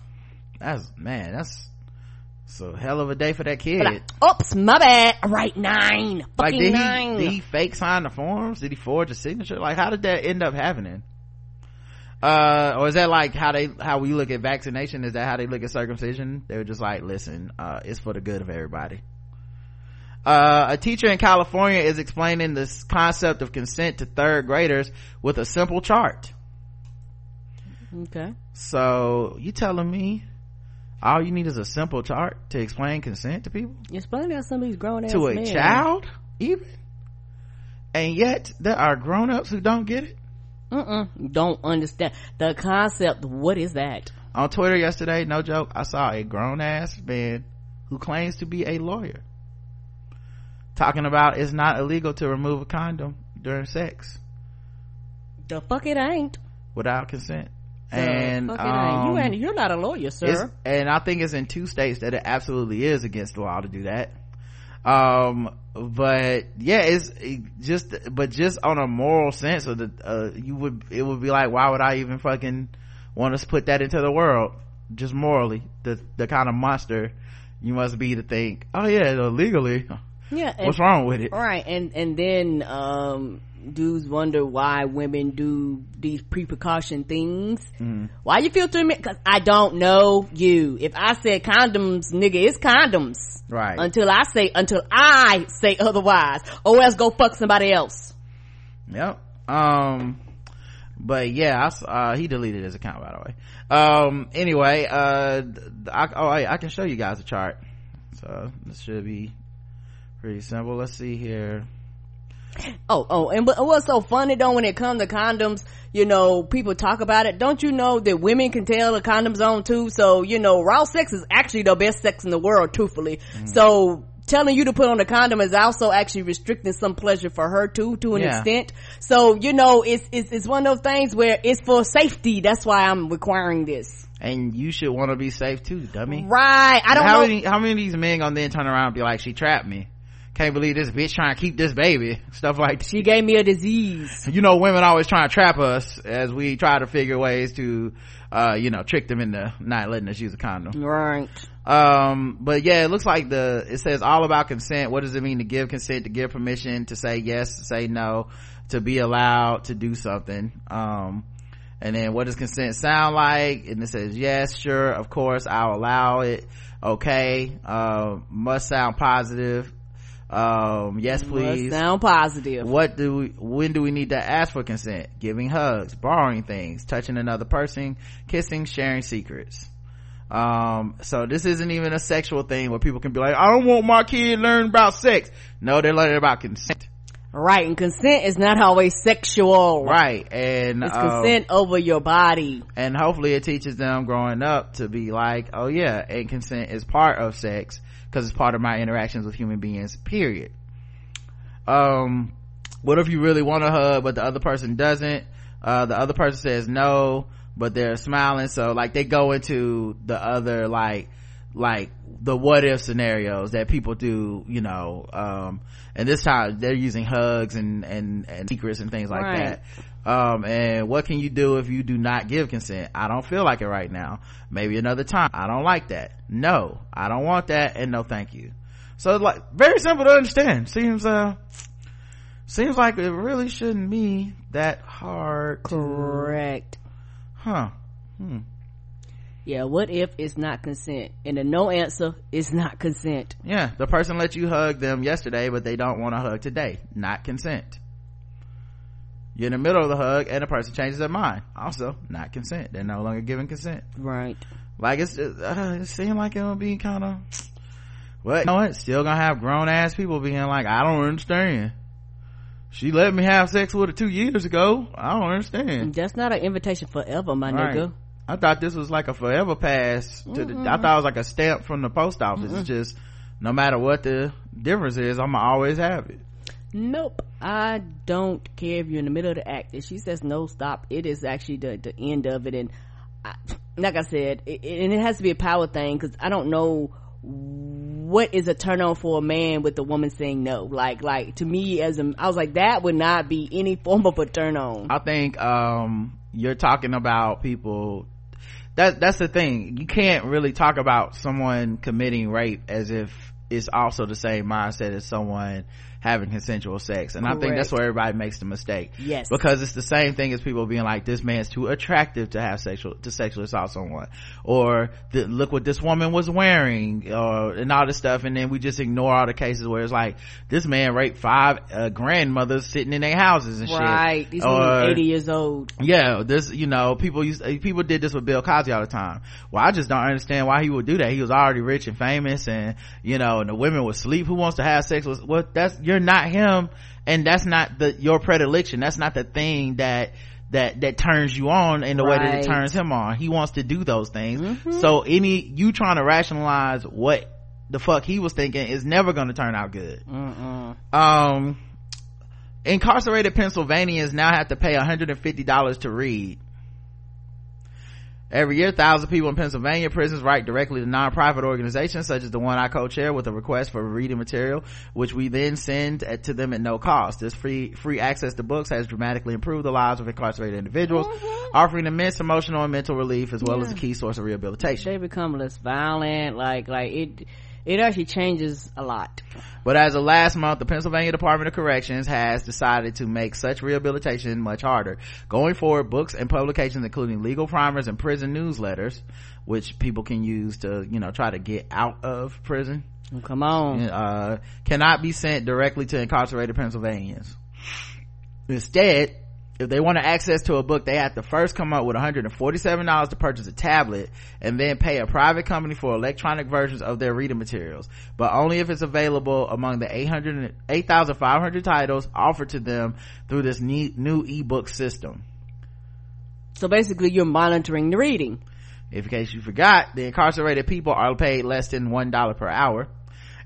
That's man, that's so hell of a day for that kid. Like, Oops, my bad. Right, nine. Like, did nine. He, did he fake sign the forms? Did he forge a signature? Like, how did that end up happening? Uh or is that like how they how we look at vaccination is that how they look at circumcision they were just like listen uh it's for the good of everybody uh, a teacher in California is explaining this concept of consent to third graders with a simple chart. Okay. So you telling me all you need is a simple chart to explain consent to people? Explain that somebody's grown to a men. child, even. and yet there are grown-ups who don't get it Mm-mm, don't understand. The concept what is that? On twitter yesterday no joke i saw a grown-ass man who claims to be a lawyer talking about it's not illegal to remove a condom during sex. The fuck it ain't. Without consent. And um, you ain't you're not a lawyer sir. and i think it's in two states that it absolutely is against the law to do that um but yeah it's it just but just on a moral sense of the uh, you would it would be like why would i even fucking want to put that into the world? Just morally the the kind of monster you must be to think oh yeah legally yeah and, what's wrong with it? Right and and then um dudes wonder why women do these pre-precaution things. Mm. why you filtering me? Because i don't know you. If i said condoms nigga it's condoms. Right. Until i say until i say otherwise. Or else go fuck somebody else. Yep. Um but yeah I, uh, he deleted his account by the way. Um anyway uh I, oh I, I can show you guys a chart. So this should be pretty simple. Let's see here Oh, oh, and what's so funny though when it comes to condoms, you know, people talk about it. Don't you know that women can tell the condom's on too? So, you know, raw sex is actually the best sex in the world, truthfully. Mm. So, telling you to put on a condom is also actually restricting some pleasure for her too, to an yeah. extent. So, you know, it's, it's, it's one of those things where it's for safety. That's why I'm requiring this. And you should want to be safe too, dummy. Right. I don't how know. Many, how many of these men gonna then turn around and be like, she trapped me? Can't believe this bitch trying to keep this baby. Stuff like she gave me a disease. You know women always trying to trap us as we try to figure ways to uh you know trick them into not letting us use a condom. Right. Um but yeah it looks like the it says all about consent. What does it mean to give consent to give permission to say yes to say no to be allowed to do something? Um and then what does consent sound like? And it says yes sure of course i'll allow it. Okay uh must sound positive um yes please. sound positive. What do we when do we need to ask for consent? Giving hugs borrowing things touching another person kissing sharing secrets. Um so this isn't even a sexual thing where people can be like i don't want my kid learn about sex. No they're learning about consent. Right and consent is not always sexual. Right and it's um, consent over your body. and hopefully it teaches them growing up to be like oh yeah and consent is part of sex because it's part of my interactions with human beings period. Um what if you really want a hug but the other person doesn't? Uh the other person says no but they're smiling so like they go into the other like like the what if scenarios that people do you know um and this time they're using hugs and and and secrets and things like right. that. Um and what can you do if you do not give consent? I don't feel like it right now. Maybe another time. I don't like that. No i don't want that and no thank you. So like very simple to understand. Seems uh seems like it really shouldn't be that hard correct. To, huh. Hmm yeah what if it's not consent? And the no answer is not consent. Yeah the person let you hug them yesterday but they don't want to hug today. Not consent. You're in the middle of the hug and the person changes their mind. Also not consent. They're no longer giving consent. Right. Like it's uh, it seemed like it would be kind of well you know what? Still gonna have grown-ass people being like i don't understand. She let me have sex with her two years ago. I don't understand. That's not an invitation forever my right. nigga I thought this was like a forever pass to mm-hmm. the, I thought it was like a stamp from the post office. Mm-hmm. It's just, no matter what the difference is, I'm gonna always have it. Nope. I don't care if you're in the middle of the act. If she says no, stop. It is actually the, the end of it. And I, like I said, it, and it has to be a power thing because I don't know what is a turn on for a man with the woman saying no like like to me as a i was like that would not be any form of a turn on i think um you're talking about people that that's the thing. You can't really talk about someone committing rape as if it's also the same mindset as someone having consensual sex. And Correct. i think that's where everybody makes the mistake. Yes. Because it's the same thing as people being like this man's too attractive to have sexual to sexually assault someone. Or the, look what this woman was wearing or and all this stuff. And then we just ignore all the cases where it's like this man raped five uh, grandmothers sitting in their houses and right. shit. Right. These or, 80 years old. Yeah this you know people used people did this with bill cosby all the time. Well i just don't understand why he would do that. He was already rich and famous and you know and the women would sleep. Who wants to have sex with what that's you're not him and that's not the your predilection that's not the thing that that that turns you on in the right. way that it turns him on he wants to do those things mm-hmm. so any you trying to rationalize what the fuck he was thinking is never going to turn out good Mm-mm. um incarcerated pennsylvanians now have to pay $150 to read Every year, thousands of people in Pennsylvania prisons write directly to nonprofit organizations such as the one I co-chair with a request for reading material, which we then send to them at no cost. This free, free access to books has dramatically improved the lives of incarcerated individuals, mm-hmm. offering immense emotional and mental relief as well yeah. as a key source of rehabilitation. They become less violent, like, like it, it actually changes a lot. But as of last month, the Pennsylvania Department of Corrections has decided to make such rehabilitation much harder. Going forward, books and publications, including legal primers and prison newsletters, which people can use to, you know, try to get out of prison. Come on. Uh, cannot be sent directly to incarcerated Pennsylvanians. Instead, if they want access to a book, they have to first come up with $147 to purchase a tablet and then pay a private company for electronic versions of their reading materials, but only if it's available among the 800, 8,500 titles offered to them through this new ebook system. So basically you're monitoring the reading. If in case you forgot, the incarcerated people are paid less than $1 per hour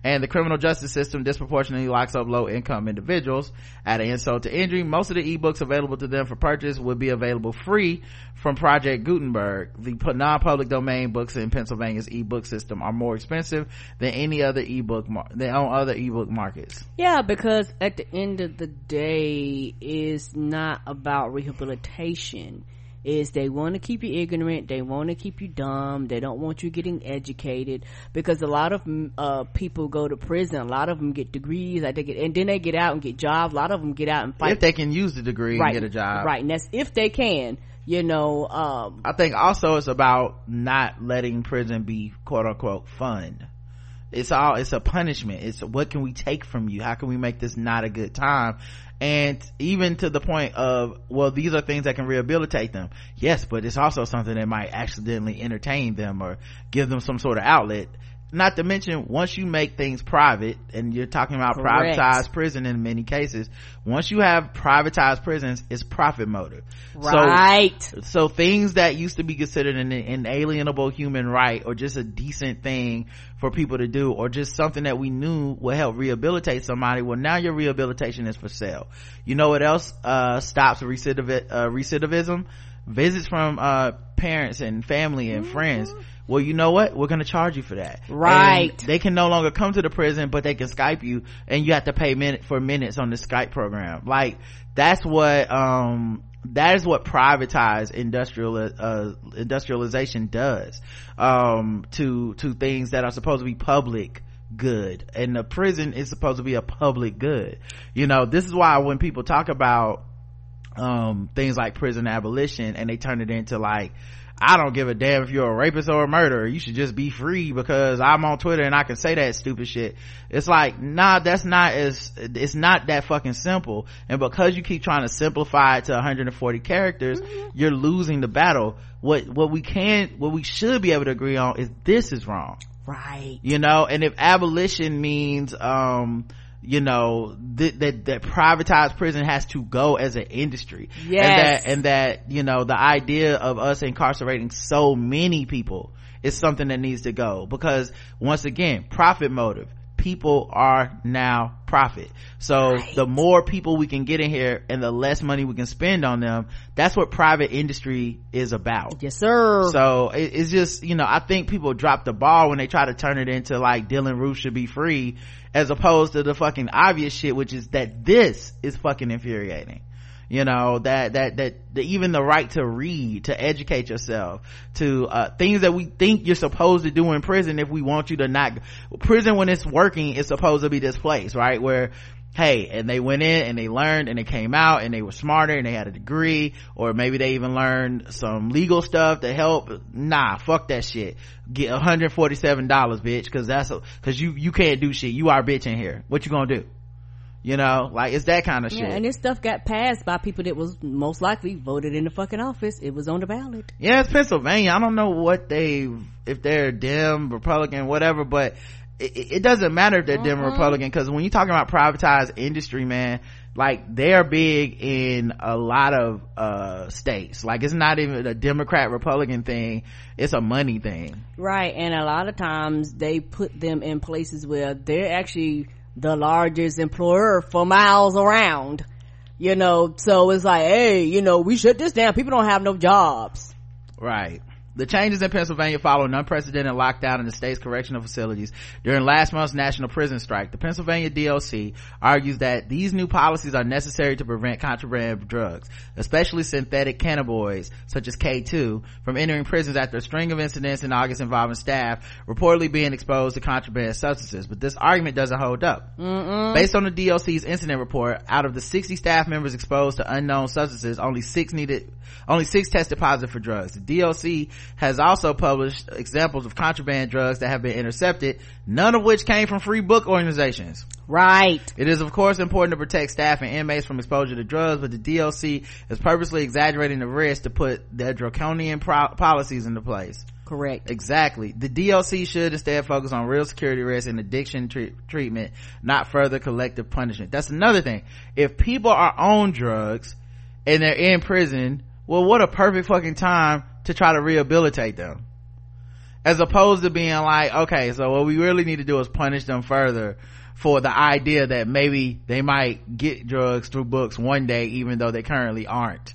and the criminal justice system disproportionately locks up low income individuals. Adding insult to injury, most of the ebooks available to them for purchase would be available free from Project Gutenberg. The non-public domain books in Pennsylvania's ebook system are more expensive than any other ebook mar- than on other ebook markets. Yeah, because at the end of the day, it's not about rehabilitation is they want to keep you ignorant they want to keep you dumb they don't want you getting educated because a lot of uh, people go to prison a lot of them get degrees like they get and then they get out and get jobs a lot of them get out and fight. If they can use the degree right, and get a job. right and that's if they can you know um, i think also it's about not letting prison be quote unquote fun. It's all it's a punishment. It's what can we take from you? How can we make this not a good time and even to the point of well these are things that can rehabilitate them. Yes but it's also something that might accidentally entertain them or give them some sort of outlet not to mention once you make things private and you're talking about Correct. privatized prison in many cases once you have privatized prisons it's profit motive. Right. so, so things that used to be considered an inalienable human right or just a decent thing for people to do or just something that we knew would help rehabilitate somebody well now your rehabilitation is for sale. You know what else uh, stops recidiv- uh, recidivism? Visits from uh, parents and family and mm-hmm. friends well you know what? We're gonna charge you for that. Right. and they can no longer come to the prison but they can skype you and you have to pay minute for minutes on the skype program. Like that's what um that is what privatized industrial uh, industrialization does um to to things that are supposed to be public good. And the prison is supposed to be a public good. You know this is why when people talk about um things like prison abolition and they turn it into like I don't give a damn if you're a rapist or a murderer. You should just be free because I'm on Twitter and I can say that stupid shit. It's like, nah, that's not as, it's not that fucking simple. And because you keep trying to simplify it to 140 characters, mm-hmm. you're losing the battle. What, what we can, what we should be able to agree on is this is wrong. Right. You know, and if abolition means, um, you know that, that that privatized prison has to go as an industry. Yes. and that and that you know the idea of us incarcerating so many people is something that needs to go. Because once again profit motive. People are now profit. So right. the more people we can get in here and the less money we can spend on them that's what private industry is about. Yes sir. So it, it's just you know i think people drop the ball when they try to turn it into like dylann roof should be free as opposed to the fucking obvious shit which is that this is fucking infuriating. You know that that that the, even the right to read to educate yourself to uh, things that we think you're supposed to do in prison if we want you to not prison when it's working is supposed to be this place right? Where hey and they went in and they learned and they came out and they were smarter and they had a degree or maybe they even learned some legal stuff to help. Nah fuck that shit. Get 147 dollars bitch because that's because you you can't do shit. You are bitch in here. What you gonna do? You know like it's that kind of shit. and this stuff got passed by people that was most likely voted in the fucking office. It was on the ballot. Yeah it's pennsylvania. I don't know what they if they're dem republican whatever but it, it doesn't matter if they're mm-hmm. Democrat Republican because when you're talking about privatized industry, man, like they're big in a lot of uh states. Like it's not even a democrat republican thing it's a money thing. Right and a lot of times they put them in places where they're actually the largest employer for miles around you know? So it's like hey you know we shut this down. People don't have no jobs. Right the changes in Pennsylvania follow an unprecedented lockdown in the state's correctional facilities during last month's national prison strike. The Pennsylvania DOC argues that these new policies are necessary to prevent contraband drugs, especially synthetic cannabinoids such as K2 from entering prisons after a string of incidents in August involving staff reportedly being exposed to contraband substances. But this argument doesn't hold up. Mm-mm. Based on the DOC's incident report, out of the 60 staff members exposed to unknown substances, only six needed, only six tested positive for drugs. The DOC has also published examples of contraband drugs that have been intercepted, none of which came from free book organizations. Right. It is of course important to protect staff and inmates from exposure to drugs, but the DOC is purposely exaggerating the risk to put their draconian pro- policies into place. Correct. Exactly. The DOC should instead focus on real security risk and addiction tre- treatment, not further collective punishment. That's another thing. If people are on drugs and they're in prison, well, what a perfect fucking time to try to rehabilitate them. As opposed to being like okay so what we really need to do is punish them further for the idea that maybe they might get drugs through books one day even though they currently aren't.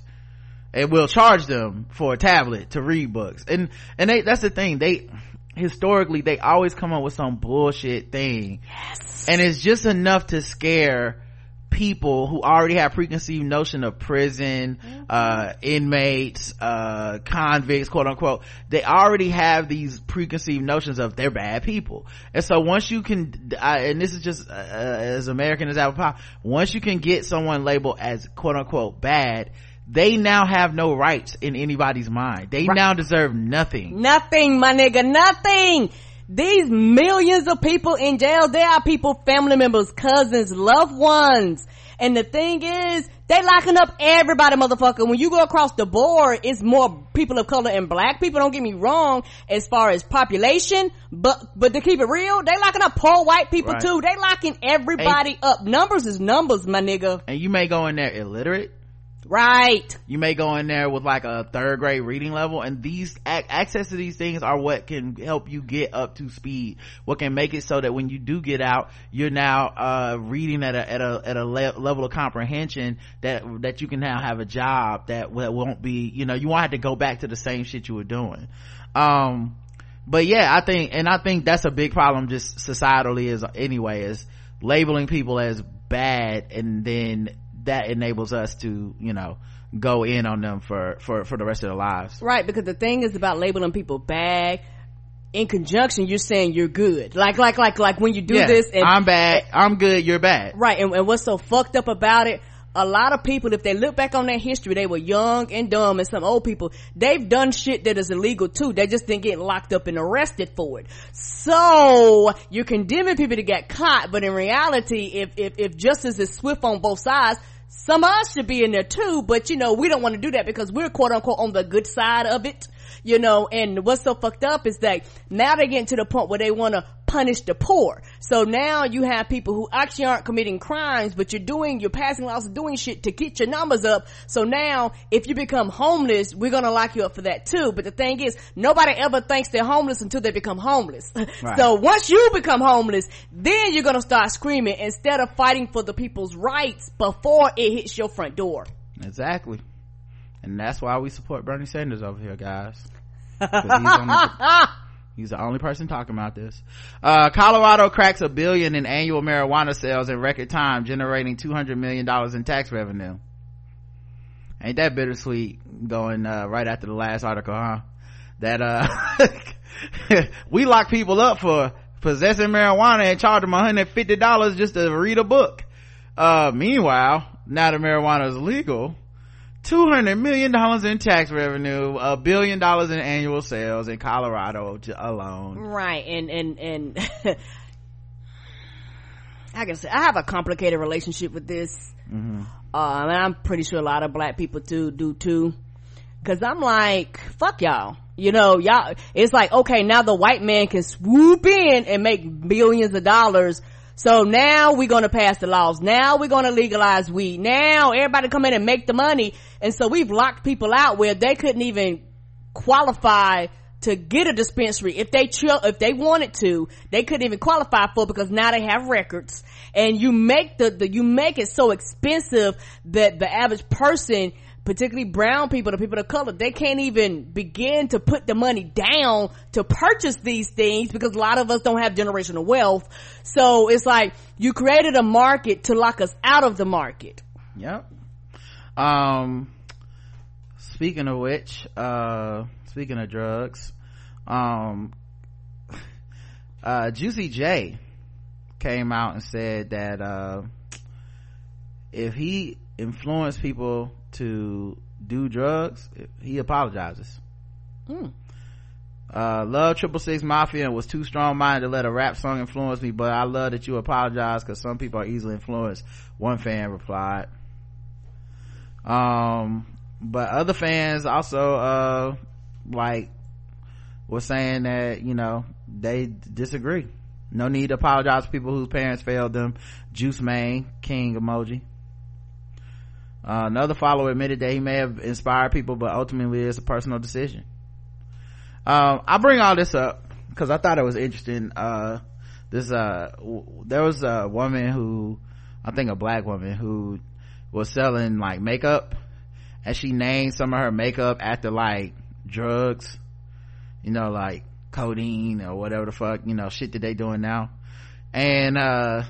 And we'll charge them for a tablet to read books. And and they that's the thing. They historically they always come up with some bullshit thing. Yes. and it's just enough to scare people who already have preconceived notion of prison mm-hmm. uh, inmates uh, convicts quote unquote they already have these preconceived notions of they're bad people and so once you can uh, and this is just uh, as american as apple pie once you can get someone labeled as quote unquote bad they now have no rights in anybody's mind they right. now deserve nothing nothing my nigga nothing these millions of people in jail, they are people, family members, cousins, loved ones. And the thing is, they locking up everybody, motherfucker. When you go across the board, it's more people of color and black people. Don't get me wrong, as far as population, but but to keep it real, they locking up poor white people right. too. They locking everybody and, up. Numbers is numbers, my nigga. And you may go in there illiterate Right. You may go in there with like a third grade reading level and these access to these things are what can help you get up to speed. What can make it so that when you do get out, you're now, uh, reading at a, at a, at a le- level of comprehension that, that you can now have a job that, that won't be, you know, you won't have to go back to the same shit you were doing. Um, but yeah, I think, and I think that's a big problem just societally is anyway, is labeling people as bad and then that enables us to you know go in on them for for for the rest of their lives right because the thing is about labeling people bad in conjunction you're saying you're good like like like like when you do yeah, this and i'm bad i'm good you're bad right and, and what's so fucked up about it a lot of people, if they look back on their history, they were young and dumb and some old people, they've done shit that is illegal too. They just didn't get locked up and arrested for it. So, you're condemning people to get caught, but in reality, if, if, if justice is swift on both sides, some of us should be in there too, but you know, we don't want to do that because we're quote unquote on the good side of it, you know, and what's so fucked up is that now they're getting to the point where they want to punish the poor. So now you have people who actually aren't committing crimes, but you're doing, you're passing laws and doing shit to get your numbers up. So now if you become homeless, we're going to lock you up for that too. But the thing is, nobody ever thinks they're homeless until they become homeless. Right. So once you become homeless, then you're going to start screaming instead of fighting for the people's rights before it hits your front door. Exactly. And that's why we support Bernie Sanders over here, guys. He's the only person talking about this. Uh, Colorado cracks a billion in annual marijuana sales in record time, generating $200 million in tax revenue. Ain't that bittersweet going, uh, right after the last article, huh? That, uh, we lock people up for possessing marijuana and charge them $150 just to read a book. Uh, meanwhile, now that marijuana is legal, 200 million dollars in tax revenue a billion dollars in annual sales in colorado alone right and and and i guess i have a complicated relationship with this mm-hmm. uh, and i'm pretty sure a lot of black people too do too because i'm like fuck y'all You know, y'all, it's like, okay, now the white man can swoop in and make billions of dollars. So now we're going to pass the laws. Now we're going to legalize weed. Now everybody come in and make the money. And so we've locked people out where they couldn't even qualify to get a dispensary if they ch- if they wanted to they couldn't even qualify for because now they have records and you make the, the you make it so expensive that the average person particularly brown people the people of color they can't even begin to put the money down to purchase these things because a lot of us don't have generational wealth. So it's like you created a market to lock us out of the market. Yep. Um speaking of which uh speaking of drugs um uh juicy j came out and said that uh if he influenced people to do drugs he apologizes. Mm. uh love triple six mafia and was too strong-minded to let a rap song influence me but i love that you apologize because some people are easily influenced one fan replied. Um but other fans also uh like were saying that you know they disagree. No need to apologize to people whose parents failed them. Juice man king emoji uh, another follower admitted that he may have inspired people but ultimately it's a personal decision. Um, i bring all this up because i thought it was interesting. Uh, this uh w- there was a woman who i think a black woman who was selling like makeup and she named some of her makeup after like drugs you know like codeine or whatever the fuck you know shit that they doing now. And uh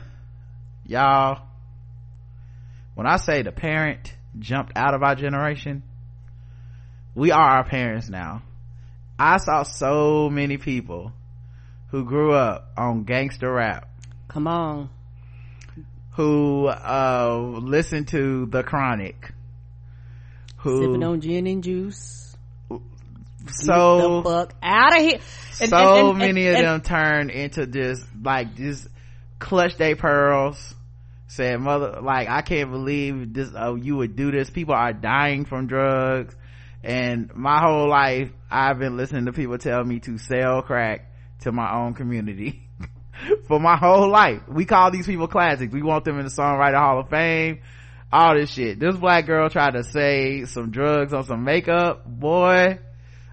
y'all when i say the parent jumped out of our generation we are our parents now. I saw so many people who grew up on gangster rap. Come on. Who uh listened to the chronic. Who sipping on gin and juice. So fuck out of here. And, so and, and, many of them turned into just like just clutch day pearls. Said mother, like I can't believe this. Oh, you would do this. People are dying from drugs, and my whole life I've been listening to people tell me to sell crack to my own community. For my whole life, we call these people classics. We want them in the Songwriter Hall of Fame all this shit. This black girl tried to say some drugs on some makeup. Boy,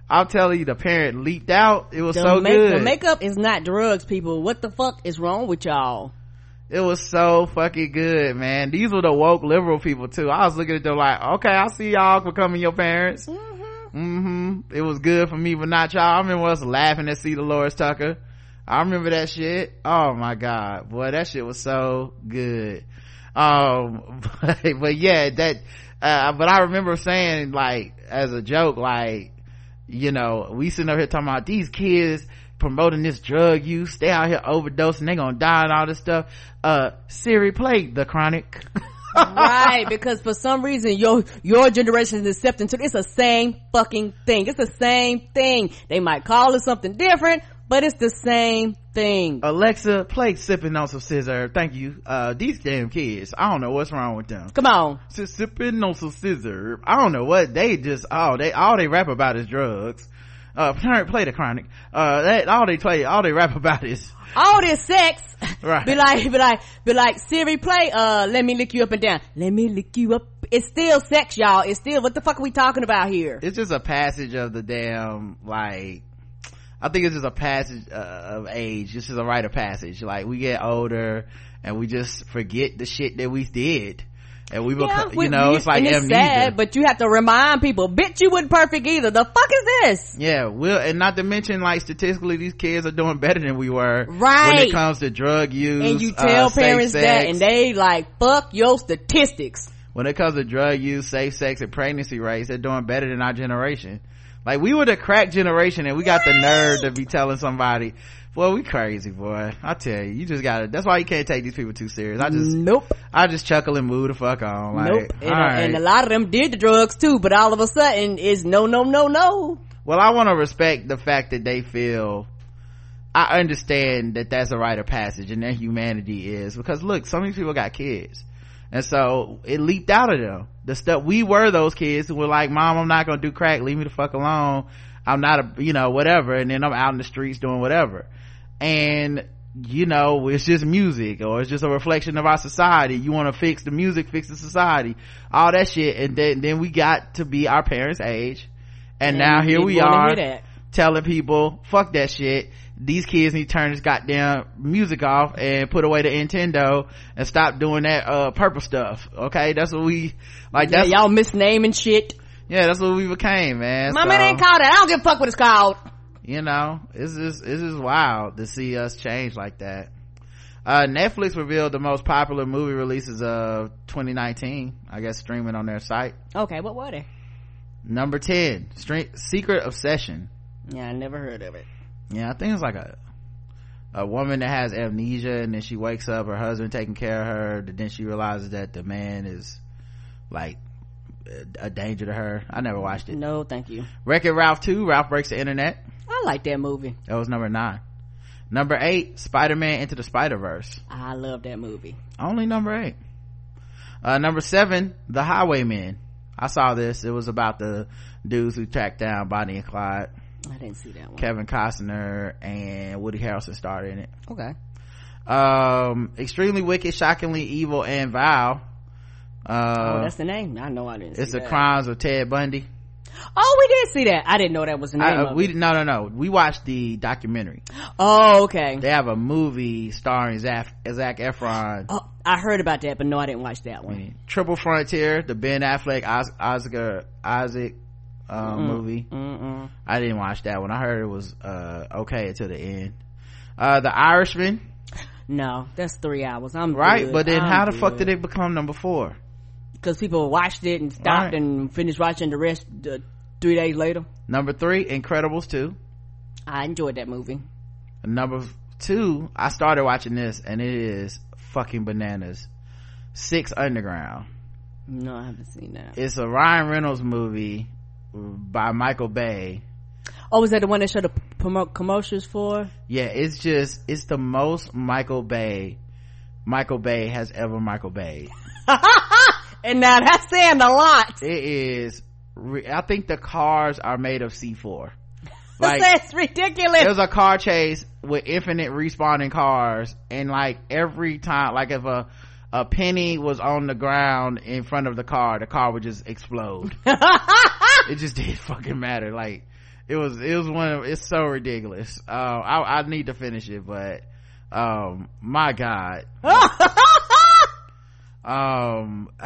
I'm telling you, the parent leaped out. It was the so make, good. The makeup is not drugs, people. What the fuck is wrong with y'all? It was so fucking good, man. These were the woke liberal people too. I was looking at them like, okay, I see y'all becoming your parents. Mm-hmm. mm-hmm. It was good for me, but not y'all. I remember us laughing at see the Delores Tucker. I remember that shit. Oh my god, boy, that shit was so good. Um, but, but yeah, that. Uh, but I remember saying like as a joke, like you know we sitting up here talking about these kids promoting this drug use they out here overdosing they gonna die and all this stuff uh siri play the chronic right because for some reason your your generation is accepting to it's the same fucking thing it's the same thing they might call it something different but it's the same thing. Alexa, play sipping on some sizzurp. Thank you. Uh, these damn kids, I don't know what's wrong with them. Come on. Just sipping on some sizzurp. I don't know what they just, oh, they, all they rap about is drugs. Uh, play the chronic. Uh, that, all they play, all they rap about is all this sex. Right. Be like, be like, be like, Siri, play, uh, let me lick you up and down. Let me lick you up. It's still sex, y'all. It's still, what the fuck are we talking about here? It's just a passage of the damn, like, I think it's just a passage uh, of age. This is a rite of passage. Like we get older and we just forget the shit that we did. And we, yeah, you know, it's like it's amnesia. Sad, but you have to remind people, bitch, you wasn't perfect either. The fuck is this? Yeah, well, and not to mention, like, statistically, these kids are doing better than we were. Right. When it comes to drug use. And you tell uh, parents that, and they like, fuck your statistics. When it comes to drug use, safe sex, and pregnancy rates, they're doing better than our generation. Like we were the crack generation and we got the nerve to be telling somebody, boy, we crazy, boy. I tell you, you just gotta, that's why you can't take these people too serious. I just, nope. I just chuckle and move the fuck on. Like, nope. And, right. and a lot of them did the drugs too, but all of a sudden it's no, no, no, no. Well, I want to respect the fact that they feel, I understand that that's a rite of passage and their humanity is because look, some of these people got kids and so it leaped out of them the stuff we were those kids who were like mom i'm not gonna do crack leave me the fuck alone i'm not a you know whatever and then i'm out in the streets doing whatever and you know it's just music or it's just a reflection of our society you want to fix the music fix the society all that shit and then then we got to be our parents age and, and now here we are telling people fuck that shit these kids need to turn this goddamn music off and put away the Nintendo and stop doing that uh purple stuff. Okay, that's what we like. Yeah, y'all misnaming shit. Yeah, that's what we became, man. My so, man ain't called it. I don't give a fuck what it's called. You know, it's just it's just wild to see us change like that. Uh, Netflix revealed the most popular movie releases of 2019. I guess streaming on their site. Okay, what were they? Number 10, Secret Obsession. Yeah, I never heard of it yeah i think it's like a a woman that has amnesia and then she wakes up her husband taking care of her and then she realizes that the man is like a danger to her i never watched it no thank you wreck it ralph 2 ralph breaks the internet i like that movie that was number nine number eight spider-man into the spider-verse i love that movie only number eight uh, number seven the highwaymen i saw this it was about the dudes who tracked down bonnie and clyde I didn't see that one. Kevin Costner and Woody Harrelson starred in it. Okay. Um, extremely wicked, shockingly evil, and vile. Uh, oh, that's the name. I know I didn't. It's the that. crimes of Ted Bundy. Oh, we did see that. I didn't know that was the name. I, uh, we no no no. We watched the documentary. Oh, okay. They have a movie starring Zac, Zac Efron. Oh, I heard about that, but no, I didn't watch that one. Triple Frontier, the Ben Affleck, Oscar Isaac uh, movie. Mm-mm. I didn't watch that one. I heard it was uh, okay until the end. Uh, the Irishman. No, that's three hours. I'm right, good. but then I'm how the good. fuck did it become number four? Because people watched it and stopped right. and finished watching the rest uh, three days later. Number three, Incredibles two. I enjoyed that movie. Number two, I started watching this and it is fucking bananas. Six Underground. No, I haven't seen that. It's a Ryan Reynolds movie by Michael Bay. Oh, was that the one that showed the promote commercials for? Yeah, it's just it's the most Michael Bay Michael Bay has ever Michael Bay. and now that's saying a lot. It is. I think the cars are made of C4. Like, that's ridiculous. There's a car chase with infinite respawning cars, and like every time, like if a a penny was on the ground in front of the car, the car would just explode. it just didn't fucking matter. Like it was, it was one of, it's so ridiculous. Uh, I, I need to finish it, but, um, my God. um,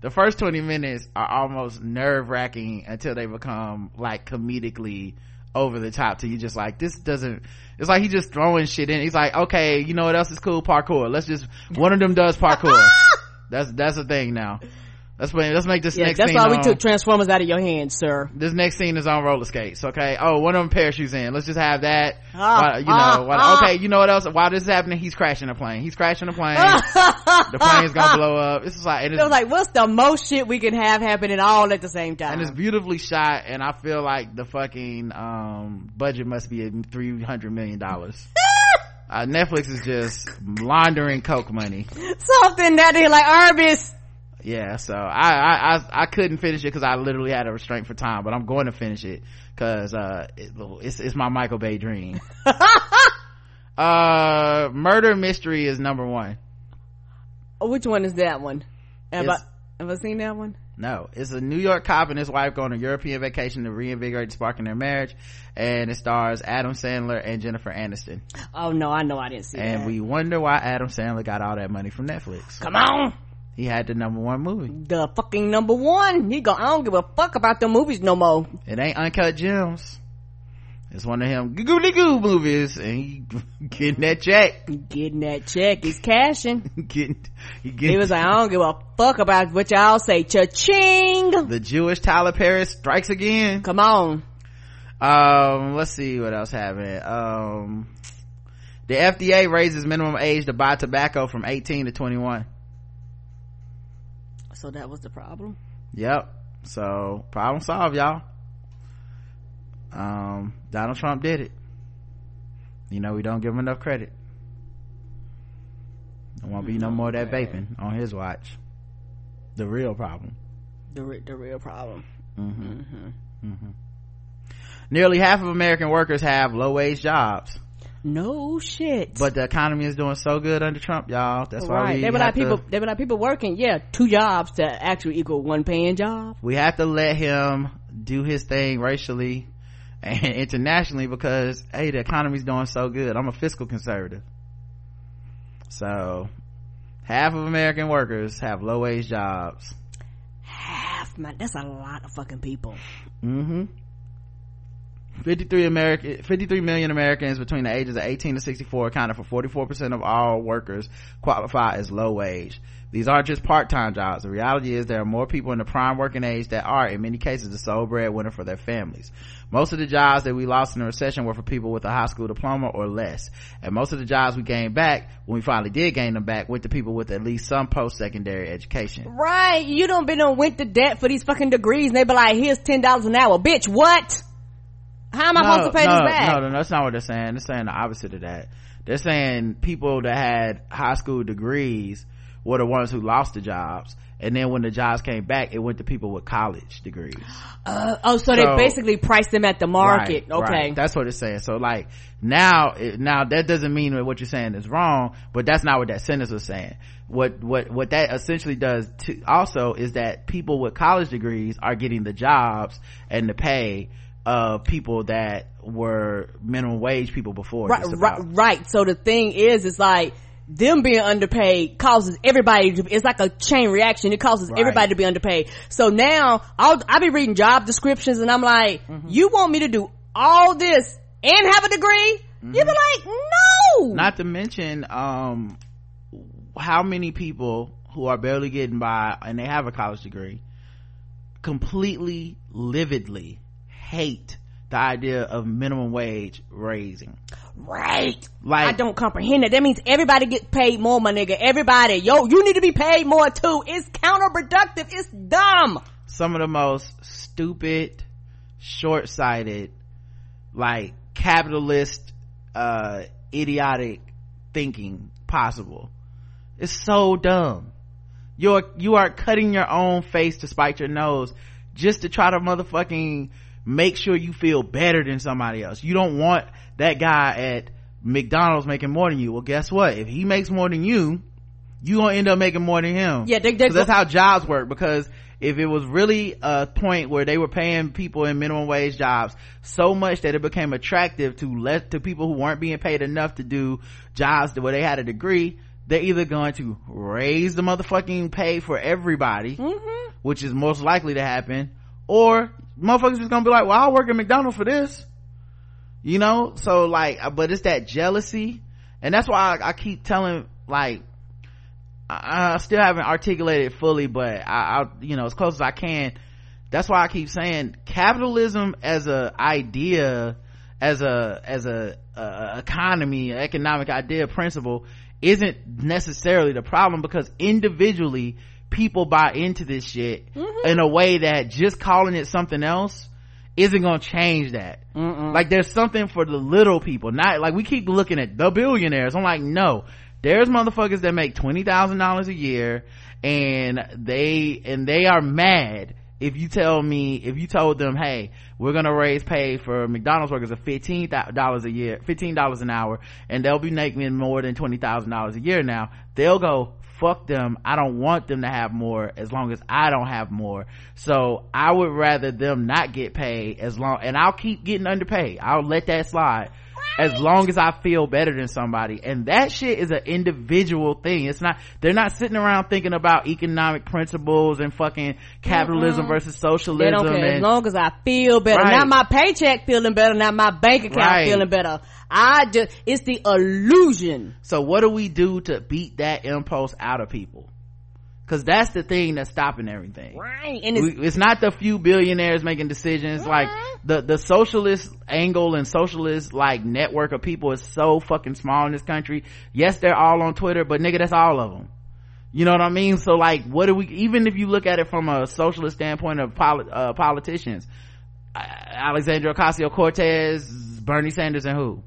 the first 20 minutes are almost nerve wracking until they become like comedically over the top to you just like this doesn't it's like he just throwing shit in. He's like okay you know what else is cool? Parkour. Let's just one of them does parkour. That's that's the thing now Let's make, let's make this yeah, next that's why we took Transformers out of your hands, sir. This next scene is on roller skates, okay? Oh, one of them parachutes in. Let's just have that. Uh, you know, uh, okay, you know what else? While this is happening, he's crashing a plane. He's crashing a plane. the plane's gonna blow up. It's is like, it was like, what's the most shit we can have happening all at the same time? And it's beautifully shot, and I feel like the fucking, um, budget must be $300 million. uh, Netflix is just laundering coke money. Something that they like Arbus yeah so I, I i couldn't finish it because i literally had a restraint for time but i'm going to finish it because uh it, it's it's my michael bay dream. Uh murder mystery is number one. Oh, which one is that one? Have I, have I seen that one? No it's a new york cop and his wife go on a european vacation to reinvigorate the spark in their marriage and it stars adam sandler and jennifer aniston. Oh no i know i didn't see and that. we wonder why adam sandler got all that money from netflix. Come on he had the number one movie. The fucking number one. He go, I don't give a fuck about the movies no more. It ain't Uncut Gems. It's one of him googly goo movies and he getting that check. Getting that check. He's cashing. getting, he, getting, he was like, I don't give a fuck about what y'all say. Cha-ching. The Jewish Tyler Perry strikes again. Come on. Um, let's see what else happened. Um, the FDA raises minimum age to buy tobacco from 18 to 21 so that was the problem? Yep. So problem solved y'all. Um donald trump did it. You know we don't give him enough credit. There won't be no more of that vaping on his watch. The real problem. The, the real problem. Mm-hmm. Mm-hmm. Mm-hmm. nearly half of american workers have low wage jobs no shit. But the economy is doing so good under Trump, y'all. That's why right. we there were not people. There were not people working. Yeah, two jobs to actually equal one paying job. We have to let him do his thing racially and internationally because hey, the economy's doing so good. I'm a fiscal conservative, so half of American workers have low wage jobs. Half, man, that's a lot of fucking people. Mm-hmm. 53 American, 53 million Americans between the ages of 18 to 64 accounted for 44% of all workers qualify as low wage. These aren't just part-time jobs. The reality is there are more people in the prime working age that are, in many cases, the sole breadwinner for their families. Most of the jobs that we lost in the recession were for people with a high school diploma or less. And most of the jobs we gained back, when we finally did gain them back, went to people with at least some post-secondary education. Right. You don't been on went to debt for these fucking degrees and they be like, here's $10 an hour. Bitch, what? How am I no, supposed to pay no, this back? No, no, that's not what they're saying. They're saying the opposite of that. They're saying people that had high school degrees were the ones who lost the jobs. And then when the jobs came back, it went to people with college degrees. Uh, oh, so, so, they basically priced them at the market. Right, okay. Right. That's what it's saying. So like now, now that doesn't mean that what you're saying is wrong, but that's not what that sentence was saying. What, what, what that essentially does to also is that people with college degrees are getting the jobs and the pay of people that were minimum wage people before. Right, right, right. So the thing is, it's like them being underpaid causes everybody to, it's like a chain reaction. It causes right. everybody to be underpaid. So now I'll, I'll be reading job descriptions and I'm like, mm-hmm. you want me to do all this and have a degree? Mm-hmm. You'd be like, no! Not to mention, um, how many people who are barely getting by and they have a college degree completely lividly hate the idea of minimum wage raising. Right. Like I don't comprehend it. That means everybody get paid more, my nigga. Everybody. Yo, you need to be paid more too. It's counterproductive. It's dumb. Some of the most stupid, short-sighted, like capitalist, uh, idiotic thinking possible. It's so dumb. You're, you are cutting your own face to spite your nose just to try to motherfucking make sure you feel better than somebody else. You don't want that guy at McDonald's making more than you. Well, guess what? If he makes more than you, you gonna end up making more than him. Yeah, they, they, that's how jobs work. Because if it was really a point where they were paying people in minimum wage jobs so much that it became attractive to let to people who weren't being paid enough to do jobs where they had a degree, they're either going to raise the motherfucking pay for everybody, mm-hmm. which is most likely to happen, or motherfuckers is gonna be like well i'll work at mcdonald's for this. You know? So like uh, but it's that jealousy. And that's why i, I keep telling like I, I, still haven't articulated fully but I, I you know as close as i can. That's why i keep saying capitalism as a idea as a as a, a economy economic idea principle isn't necessarily the problem because individually people buy into this shit mm-hmm. in a way that just calling it something else isn't gonna change that. Mm-mm. Like there's something for the little people, not like we keep looking at the billionaires. I'm like, no, there's motherfuckers that make twenty thousand dollars a year and they and they are mad if you tell me if you told them hey we're gonna raise pay for mcdonald's workers of fifteen dollars a year fifteen dollars an hour and they'll be making more than twenty thousand dollars a year now they'll go fuck them i don't want them to have more as long as i don't have more so i would rather them not get paid as long and i'll keep getting underpaid i'll let that slide as long as I feel better than somebody. And that shit is an individual thing. It's not, they're not sitting around thinking about economic principles and fucking capitalism mm-hmm. versus socialism. They don't care. And, as long as I feel better. Right. Not my paycheck feeling better, not my bank account right. feeling better. I just, it's the illusion. So what do we do to beat that impulse out of people? Cause that's the thing that's stopping everything. Right. And it's, we, it's not the few billionaires making decisions. Like the, the socialist angle and socialist like network of people is so fucking small in this country. Yes, they're all on Twitter, but nigga, that's all of them. You know what I mean? So like, what do we, even if you look at it from a socialist standpoint of poli- uh, politicians, uh, Alexandria Ocasio-Cortez, Bernie Sanders and who?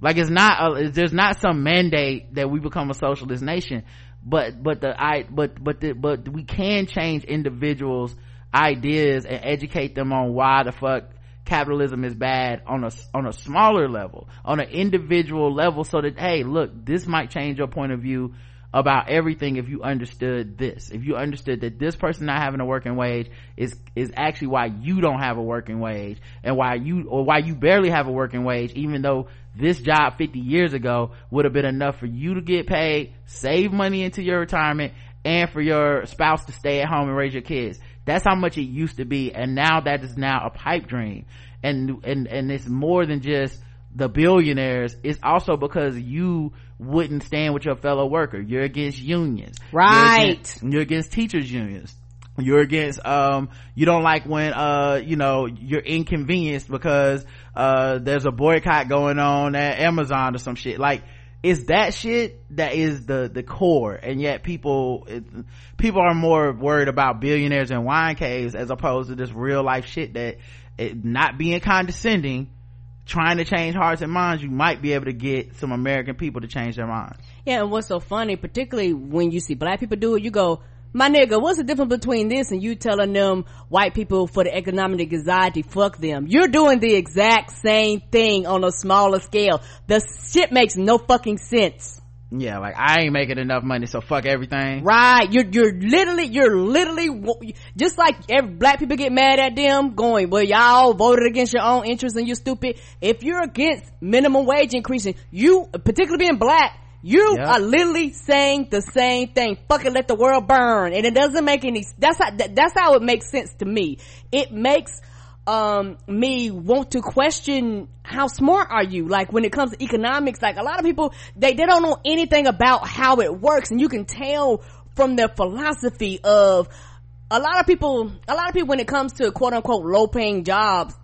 Like it's not, a, there's not some mandate that we become a socialist nation but but the i but but the, but we can change individuals ideas and educate them on why the fuck capitalism is bad on a on a smaller level on an individual level so that hey look this might change your point of view about everything if you understood this. If you understood that this person not having a working wage is is actually why you don't have a working wage and why you or why you barely have a working wage even though this job 50 years ago would have been enough for you to get paid save money into your retirement and for your spouse to stay at home and raise your kids. That's how much it used to be and now that is now a pipe dream. And and and it's more than just the billionaires it's also because you wouldn't stand with your fellow worker. You're against unions. Right. you're against, you're against teachers unions. You're against um you don't like when uh you know you're inconvenienced because uh there's a boycott going on at amazon or some shit. Like it's that shit that is the the core. And yet people it, people are more worried about billionaires and wine caves as opposed to this real life shit that it, not being condescending trying to change hearts and minds, you might be able to get some American people to change their minds. Yeah, and what's so funny, particularly when you see black people do it, you go, my nigga, what's the difference between this and you telling them white people for the economic anxiety, fuck them? You're doing the exact same thing on a smaller scale. The shit makes no fucking sense yeah like i ain't making enough money so fuck everything. Right. You're you're literally you're literally just like every black people get mad at them going well y'all voted against your own interests and you're stupid. If you're against minimum wage increasing you particularly being black you yep. are literally saying the same thing. Fucking let the world burn. And it doesn't make any that's how that's how it makes sense to me. It makes um me want to question how smart are you? Like when it comes to economics like a lot of people they they don't know anything about how it works. And you can tell from their philosophy of a lot of people a lot of people when it comes to quote unquote low paying jobs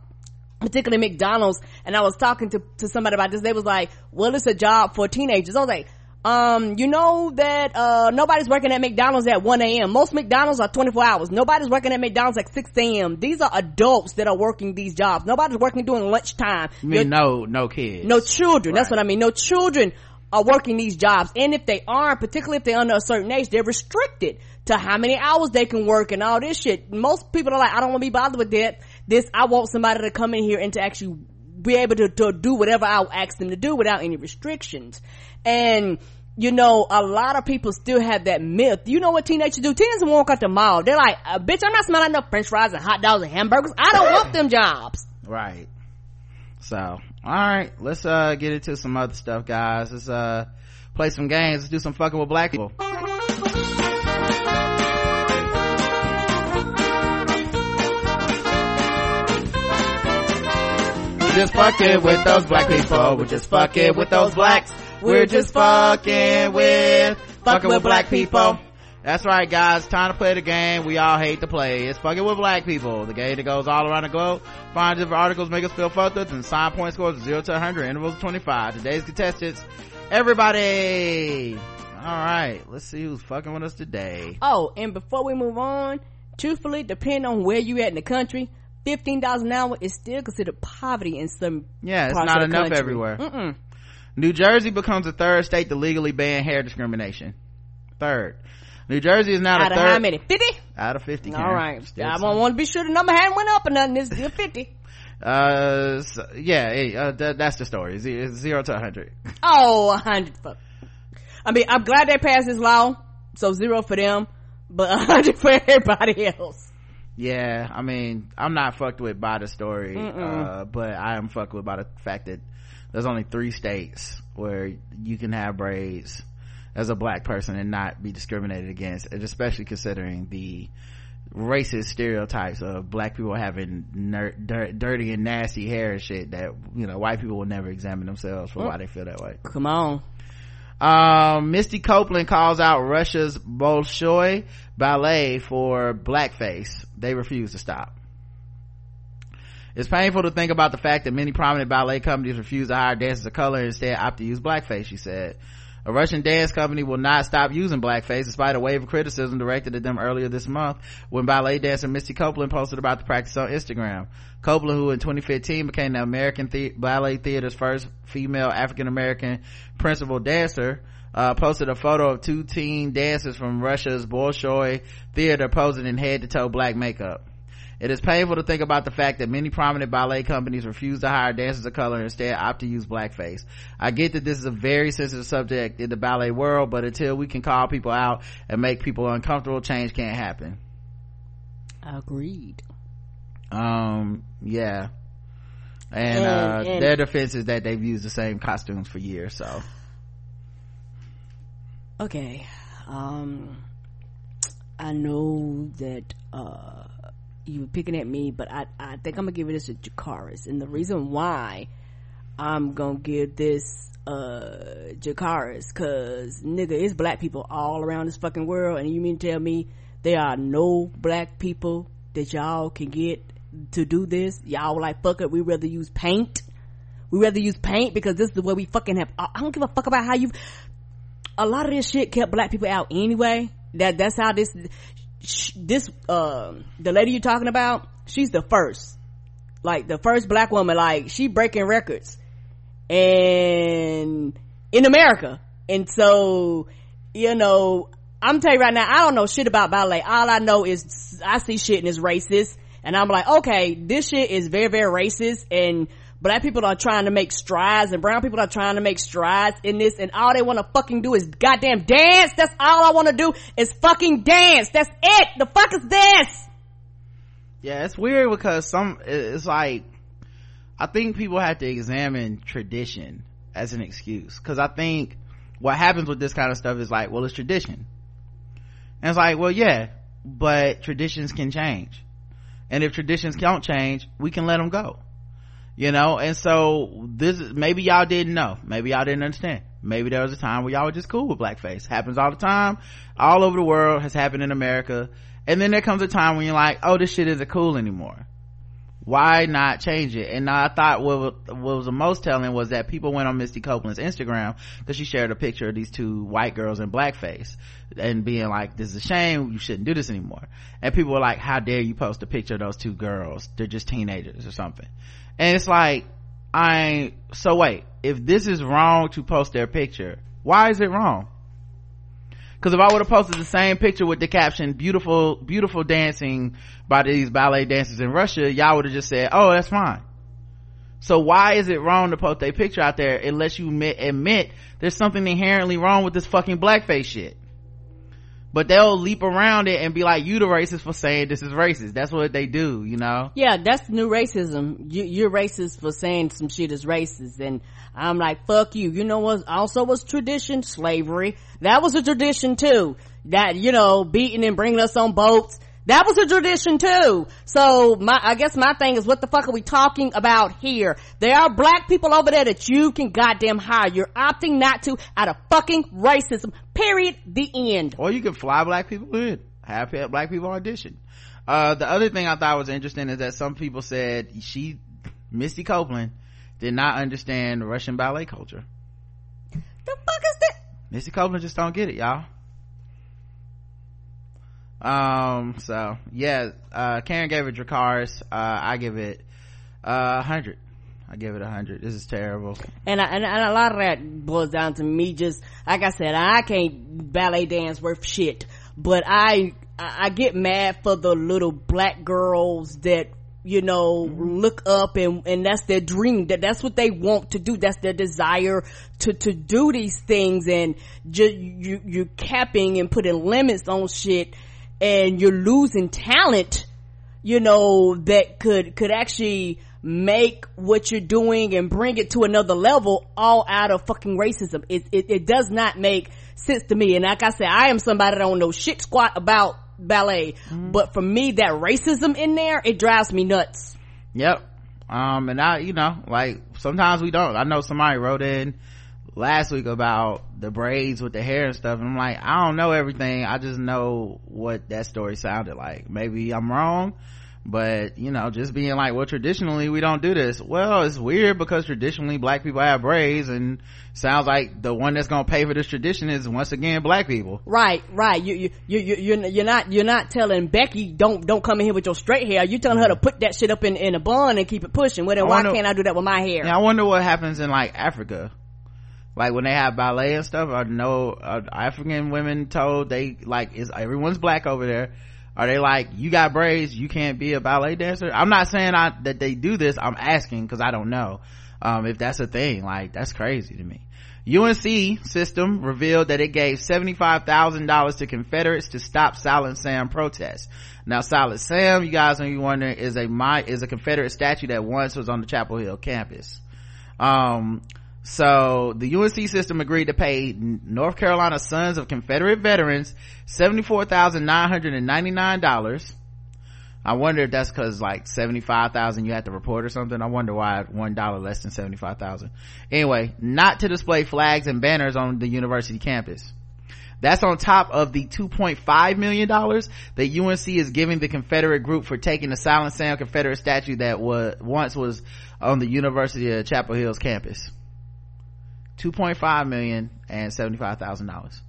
particularly McDonald's and I was talking to to somebody about this they was like well it's a job for teenagers. I was like um you know that uh nobody's working at mcdonald's at 1 a.m most mcdonald's are 24 hours. Nobody's working at mcdonald's at 6 a.m these are adults that are working these jobs. Nobody's working during lunchtime. You mean no no kids. No children. Right. that's what i mean. No children are working these jobs. And if they aren't particularly if they're under a certain age they're restricted to how many hours they can work and all this shit. Most people are like i don't want to be bothered with that. This i want somebody to come in here and to actually be able to, to do whatever I ask them to do without any restrictions. And you know, a lot of people still have that myth. You know what teenagers do? Teenagers walk out the mall. They're like, uh, bitch, I'm not smelling no french fries and hot dogs and hamburgers. I don't want them jobs. Right. So, all right, let's, uh, get into some other stuff, guys. Let's, uh, play some games. Let's do some fucking with black people. Just fucking with those black people. We're just fucking with those blacks. We're just fucking with, fucking with black people. That's right, guys. Time to play the game we all hate to play. It's fucking with black people. The game that goes all around the globe. Find different articles, make us feel fucked up, and sign point scores of 0 to 100, intervals of 25. Today's contestants, everybody. Alright, let's see who's fucking with us today. Oh, and before we move on, truthfully, depending on where you at in the country, fifteen dollars an hour is still considered poverty in some. Yeah, it's not enough country. everywhere. Mm-mm. New Jersey becomes the third state to legally ban hair discrimination. Third. New Jersey is now out the of third. how many? Fifty. Out of fifty. All right. Still I don't want to be sure the number hadn't went up or nothing. It's still fifty. Uh, so, yeah, uh, th- that's the story. Zero to a hundred. Oh, a hundred. I mean, I'm glad they passed this law. So zero for them, but a hundred for everybody else yeah i mean i'm not fucked with by the story uh, but i am fucked with by the fact that there's only three states where you can have braids as a black person and not be discriminated against and especially considering the racist stereotypes of black people having ner- dirt, dirty and nasty hair and shit that you know white people will never examine themselves for why they feel that way. Come on. Um, Misty Copeland calls out Russia's Bolshoi ballet for blackface. They refuse to stop. It's painful to think about the fact that many prominent ballet companies refuse to hire dancers of color and instead opt to use blackface, she said. A Russian dance company will not stop using blackface despite a wave of criticism directed at them earlier this month when ballet dancer Misty Copeland posted about the practice on Instagram. Copeland, who in 2015 became the American the- Ballet Theater's first female African American principal dancer, uh, posted a photo of two teen dancers from Russia's Bolshoi Theater posing in head to toe black makeup. It is painful to think about the fact that many prominent ballet companies refuse to hire dancers of color and instead opt to use blackface. I get that this is a very sensitive subject in the ballet world, but until we can call people out and make people uncomfortable, change can't happen. Agreed. Um, yeah. And, and, uh, and their defense is that they've used the same costumes for years, so. Okay. Um, I know that, uh, you were picking at me, but I, I think I'm gonna give this to Dracarys. And the reason why I'm gonna give this, uh, Dracarys, cause nigga, it's black people all around this fucking world, and you mean to tell me there are no black people that y'all can get to do this? Y'all like, fuck it, we rather use paint. We rather use paint because this is the way we fucking have, I don't give a fuck about how you, a lot of this shit kept black people out anyway. That, that's how this, this uh the lady you're talking about she's the first. Like the first black woman like she breaking records. And in america. And so you know i'm telling you right now i don't know shit about ballet. All i know is i see shit and it's racist. And i'm like okay this shit is very very racist. And black people are trying to make strides and brown people are trying to make strides in this and all they want to fucking do is goddamn dance. That's all I want to do is fucking dance. That's it. The fuck is this? Yeah, it's weird because some, it's like, I think people have to examine tradition as an excuse. Cause I think what happens with this kind of stuff is like, well, it's tradition. And it's like, well, yeah, but traditions can change. And if traditions don't change, we can let them go you know and so this maybe y'all didn't know. Maybe y'all didn't understand. Maybe there was a time where y'all were just cool with blackface. Happens all the time all over the world has happened in america. And then there comes a time when you're like oh this shit isn't cool anymore why not change it? And i thought what, what was the most telling was that people went on misty copeland's instagram because she shared a picture of these two white girls in blackface and being like this is a shame. You shouldn't do this anymore. And people were like how dare you post a picture of those two girls? They're just teenagers or something. And it's like i so wait if this is wrong to post their picture why is it wrong because if i would have posted the same picture with the caption beautiful beautiful dancing by these ballet dancers in russia y'all would have just said oh that's fine. So why is it wrong to post a picture out there unless you admit, admit there's something inherently wrong with this fucking blackface shit? But they'll leap around it and be like you the racist for saying this is racist. That's what they do you know? Yeah that's new racism. You, you're racist for saying some shit is racist and i'm like fuck you you know what also was tradition slavery that was a tradition too that you know beating and bringing us on boats that was a tradition too. So my, I guess my thing is what the fuck are we talking about here? There are black people over there that you can goddamn hire. You're opting not to out of fucking racism. Period. The end. Or you can fly black people in. Have black people audition. Uh, the other thing I thought was interesting is that some people said she, Misty Copeland, did not understand Russian ballet culture. The fuck is that? Misty Copeland just don't get it, y'all um so yeah uh karen gave it dracarys uh i give it uh, a uh, hundred I give it a hundred. This is terrible. And, I, and, and a lot of that boils down to me just, like I said, I can't ballet dance worth shit. But I, I get mad for the little black girls that, you know, mm-hmm. look up and, and that's their dream. That that's what they want to do. That's their desire to, to do these things and just, you, you're capping and putting limits on shit and you're losing talent, you know, that could, could actually make what you're doing and bring it to another level all out of fucking racism. It, it, it does not make sense to me. And like I said, I am somebody that don't know shit squat about ballet, mm-hmm. but for me, that racism in there, it drives me nuts. Yep. Um, and I, you know, like sometimes we don't. I know somebody wrote in last week about the braids with the hair and stuff and i'm like i don't know everything i just know what that story sounded like maybe i'm wrong but you know just being like well traditionally we don't do this. Well it's weird because traditionally black people have braids and sounds like the one that's gonna pay for this tradition is once again black people. Right right. You you you, you you're, you're not you're not telling becky don't don't come in here with your straight hair. You're telling her to put that shit up in in a bun and keep it pushing. Well then why wonder, can't i do that with my hair? Yeah, i wonder what happens in like africa. Like when they have ballet and stuff i know uh, african women told they like is everyone's black over there are they like you got braids you can't be a ballet dancer i'm not saying I, that they do this i'm asking because i don't know um, if that's a thing like that's crazy to me UNC system revealed that it gave $75,000 to Confederates to stop Silent Sam protests. Now, Silent Sam, you guys may be wondering, is a my, is a Confederate statue that once was on the Chapel Hill campus. Um, so the UNC system agreed to pay North Carolina Sons of Confederate Veterans $74,999 I wonder if that's cause like 75,000 you had to report or something. I wonder why one dollar less than 75,000. Anyway, not to display flags and banners on the university campus. That's on top of the $2.5 million that UNC is giving the Confederate group for taking the Silent Sam Confederate statue that was, once was on the University of Chapel Hill's campus. 2.5 million and $75,000.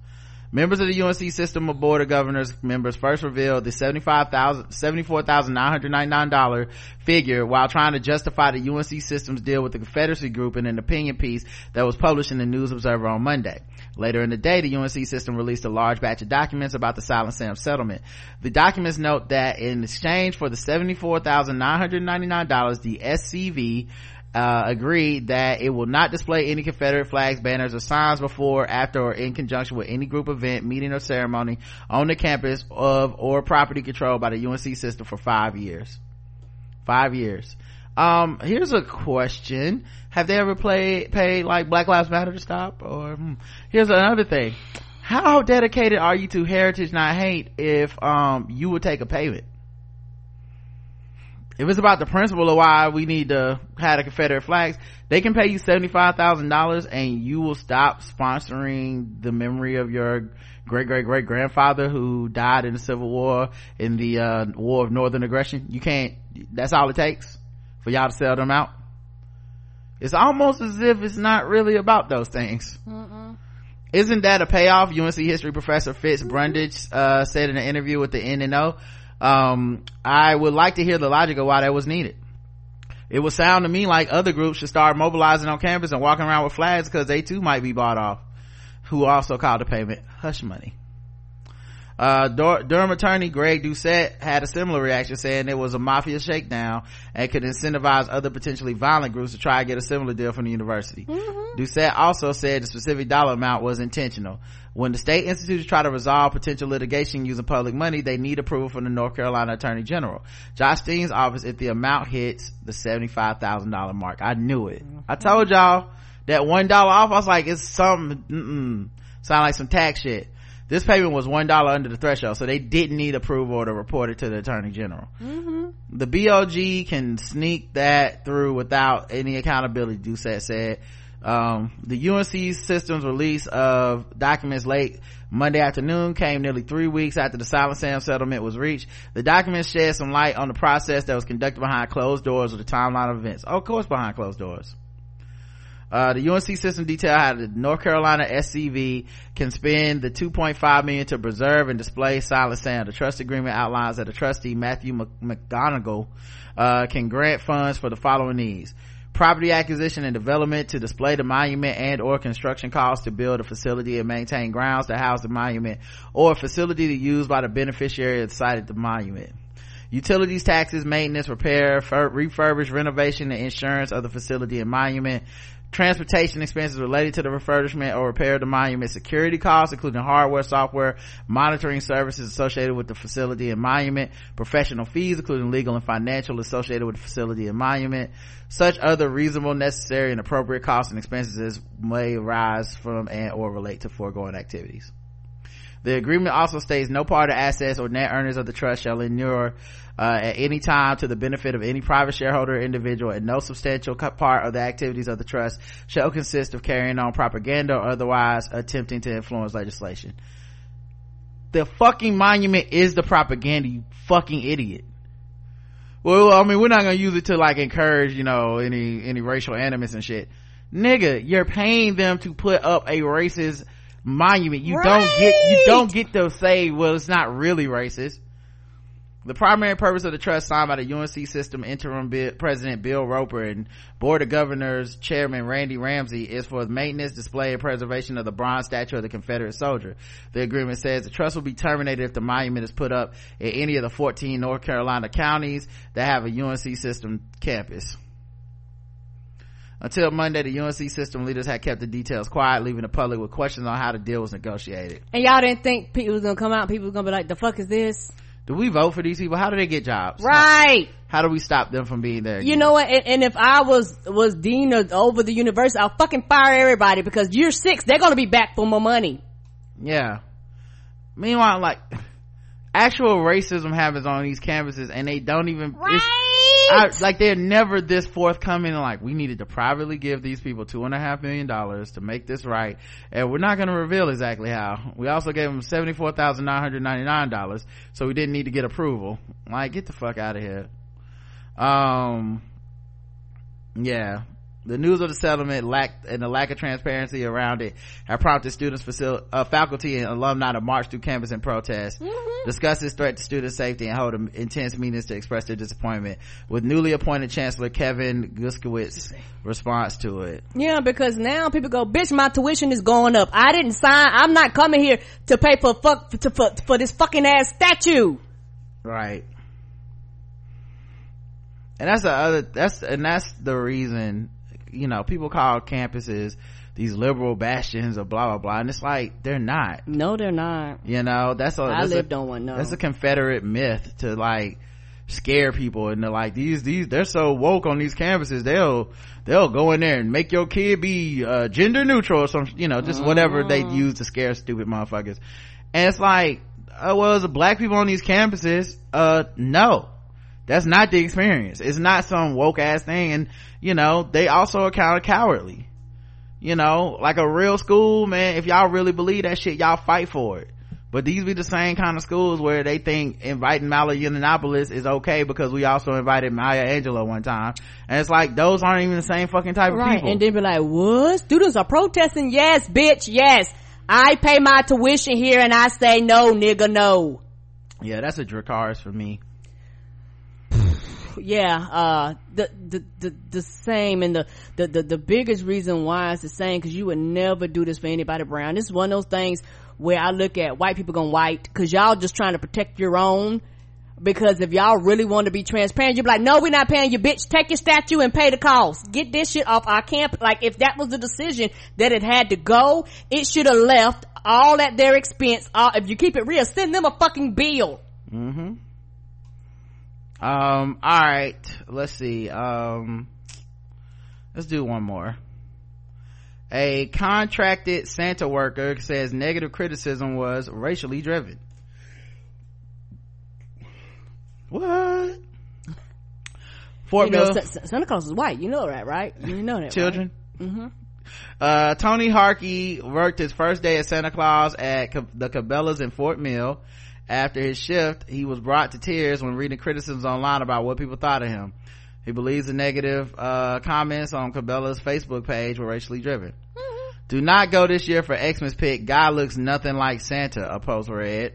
Members of the UNC system of board of governors members first revealed the $74,999 figure while trying to justify the UNC system's deal with the Confederacy group in an opinion piece that was published in the News Observer on Monday. Later in the day, the UNC system released a large batch of documents about the Silent Sam settlement. The documents note that in exchange for the $74,999, the SCV uh, agreed that it will not display any Confederate flags, banners, or signs before, after, or in conjunction with any group event, meeting, or ceremony on the campus of or property controlled by the UNC system for five years. Five years. Um, here's a question. Have they ever played, paid like Black Lives Matter to stop? Or, hmm. here's another thing. How dedicated are you to heritage not hate if, um, you would take a payment? If it's about the principle of why we need to have the confederate flags they can pay you $75000 and you will stop sponsoring the memory of your great great great grandfather who died in the civil war in the uh, war of northern aggression. You can't that's all it takes for y'all to sell them out. It's almost as if it's not really about those things. Mm-mm. isn't that a payoff? Unc history professor fitz brundage uh, said in an interview with the N&O um, i would like to hear the logic of why that was needed. It would sound to me like other groups should start mobilizing on campus and walking around with flags because they too might be bought off who also called the payment hush money uh, Durham attorney Greg Doucette had a similar reaction saying it was a mafia shakedown and could incentivize other potentially violent groups to try and get a similar deal from the university. Mm-hmm. Doucette also said the specific dollar amount was intentional. When the state institutes try to resolve potential litigation using public money, they need approval from the North Carolina Attorney General. Josh Stein's office if the amount hits the $75,000 mark. I knew it. Mm-hmm. I told y'all that $1 off. I was like, it's some, mm sound like some tax shit this payment was one dollar under the threshold so they didn't need approval to report it to the attorney general. Mm-hmm. the BOG can sneak that through without any accountability doucette said. Um, the unc systems release of documents late monday afternoon came nearly three weeks after the silent sam settlement was reached. The documents shed some light on the process that was conducted behind closed doors or the timeline of events. Oh, of course behind closed doors uh, the UNC system detail how the North Carolina SCV can spend the 2.5 million to preserve and display Silent Sam. The trust agreement outlines that the trustee Matthew McGonigal uh, can grant funds for the following needs: property acquisition and development to display the monument and or construction costs to build a facility and maintain grounds to house the monument or a facility to use by the beneficiary of the site of the monument. Utilities taxes maintenance repair refurbish renovation and insurance of the facility and monument transportation expenses related to the refurbishment or repair of the monument, security costs, including hardware, software, monitoring services associated with the facility and monument, professional fees, including legal and financial associated with the facility and monument, such other reasonable, necessary, and appropriate costs and expenses as may arise from and or relate to foregoing activities. The agreement also states no part of assets or net earnings of the trust shall inure uh, at any time to the benefit of any private shareholder or individual and no substantial part of the activities of the trust shall consist of carrying on propaganda or otherwise attempting to influence legislation. The fucking monument is the propaganda you fucking idiot. Well i mean we're not gonna use it to like encourage you know any any racial animus and shit. Nigga you're paying them to put up a racist monument. You right. don't get you don't get to say well it's not really racist The primary purpose of the trust signed by the UNC system interim president Bill Roper and board of governors chairman Randy Ramsey is for the maintenance, display, and preservation of the bronze statue of the Confederate soldier. The agreement says the trust will be terminated if the monument is put up in any of the 14 North Carolina counties that have a UNC system campus. Until Monday, the UNC system leaders had kept the details quiet, leaving the public with questions on how the deal was negotiated. And y'all didn't think people was gonna come out, people was gonna be like, the fuck is this? Do we vote for these people? How do they get jobs? Right. How, how do we stop them from being there? Again? you know what? And, and, if i was was dean of, over the university i'll fucking fire everybody because year six. They're gonna be back for more money. Yeah. Meanwhile like actual racism happens on these campuses and they don't even right I, like they're never this forthcoming like we needed to privately give these people two and a half million dollars to make this right and we're not going to reveal exactly how. We also gave them $74,999 so we didn't need to get approval. Like get the fuck out of here. Um yeah the news of the settlement lacked and the lack of transparency around it have prompted students, facil- uh, faculty, and alumni to march through campus in protest, mm-hmm. discuss this threat to student safety, and hold intense meetings to express their disappointment. With newly appointed Chancellor Kevin Guskiewicz response to it. Yeah, because now people go, bitch, my tuition is going up. I didn't sign. I'm not coming here to pay for fuck to, for, for this fucking ass statue. Right. And that's the other. That's and that's the reason you know people call campuses these liberal bastions of blah blah blah and it's like they're not. No they're not. You know that's a i that's lived a, on one no. that's a confederate myth to like scare people and they're like these these they're so woke on these campuses they'll they'll go in there and make your kid be uh, gender neutral or some you know just whatever they mm. use to scare stupid motherfuckers. And it's like uh, well is black people on these campuses uh no that's not the experience it's not some woke ass thing and you know they also are kind of cowardly you know like a real school man if y'all really believe that shit y'all fight for it but these be the same kind of schools where they think inviting Milo Yiannopoulos is okay because we also invited Maya Angelou one time. And it's like, those aren't even the same fucking type right. of people. And then be like, what? Students are protesting? Yes, bitch, yes. I pay my tuition here and I say no, nigga, no. Yeah, that's a Dracarys for me yeah uh the, the the the same and the the the, the biggest reason why it's the same because you would never do this for anybody brown this is one of those things where i look at white people going white because y'all just trying to protect your own because if y'all really want to be transparent, you'd be like, no, we're not paying you, bitch. Take your statue and pay the cost. Get this shit off our camp. Like, if that was the decision that it had to go, it should have left all at their expense. Uh, if you keep it real, send them a fucking bill. Mm-hmm um all right let's see um let's do one more a contracted santa worker says negative criticism was racially driven what Fort you know, Santa Claus is white. You know that, right? You know that, Children. Right? Mm-hmm. Uh, Tony Harkey worked his first day as Santa Claus at the Cabela's in Fort Mill. After his shift, he was brought to tears when reading criticisms online about what people thought of him. He believes the negative uh, comments on Cabela's Facebook page were racially driven. Mm-hmm. Do not go this year for Xmas pick. Guy looks nothing like Santa, a post read.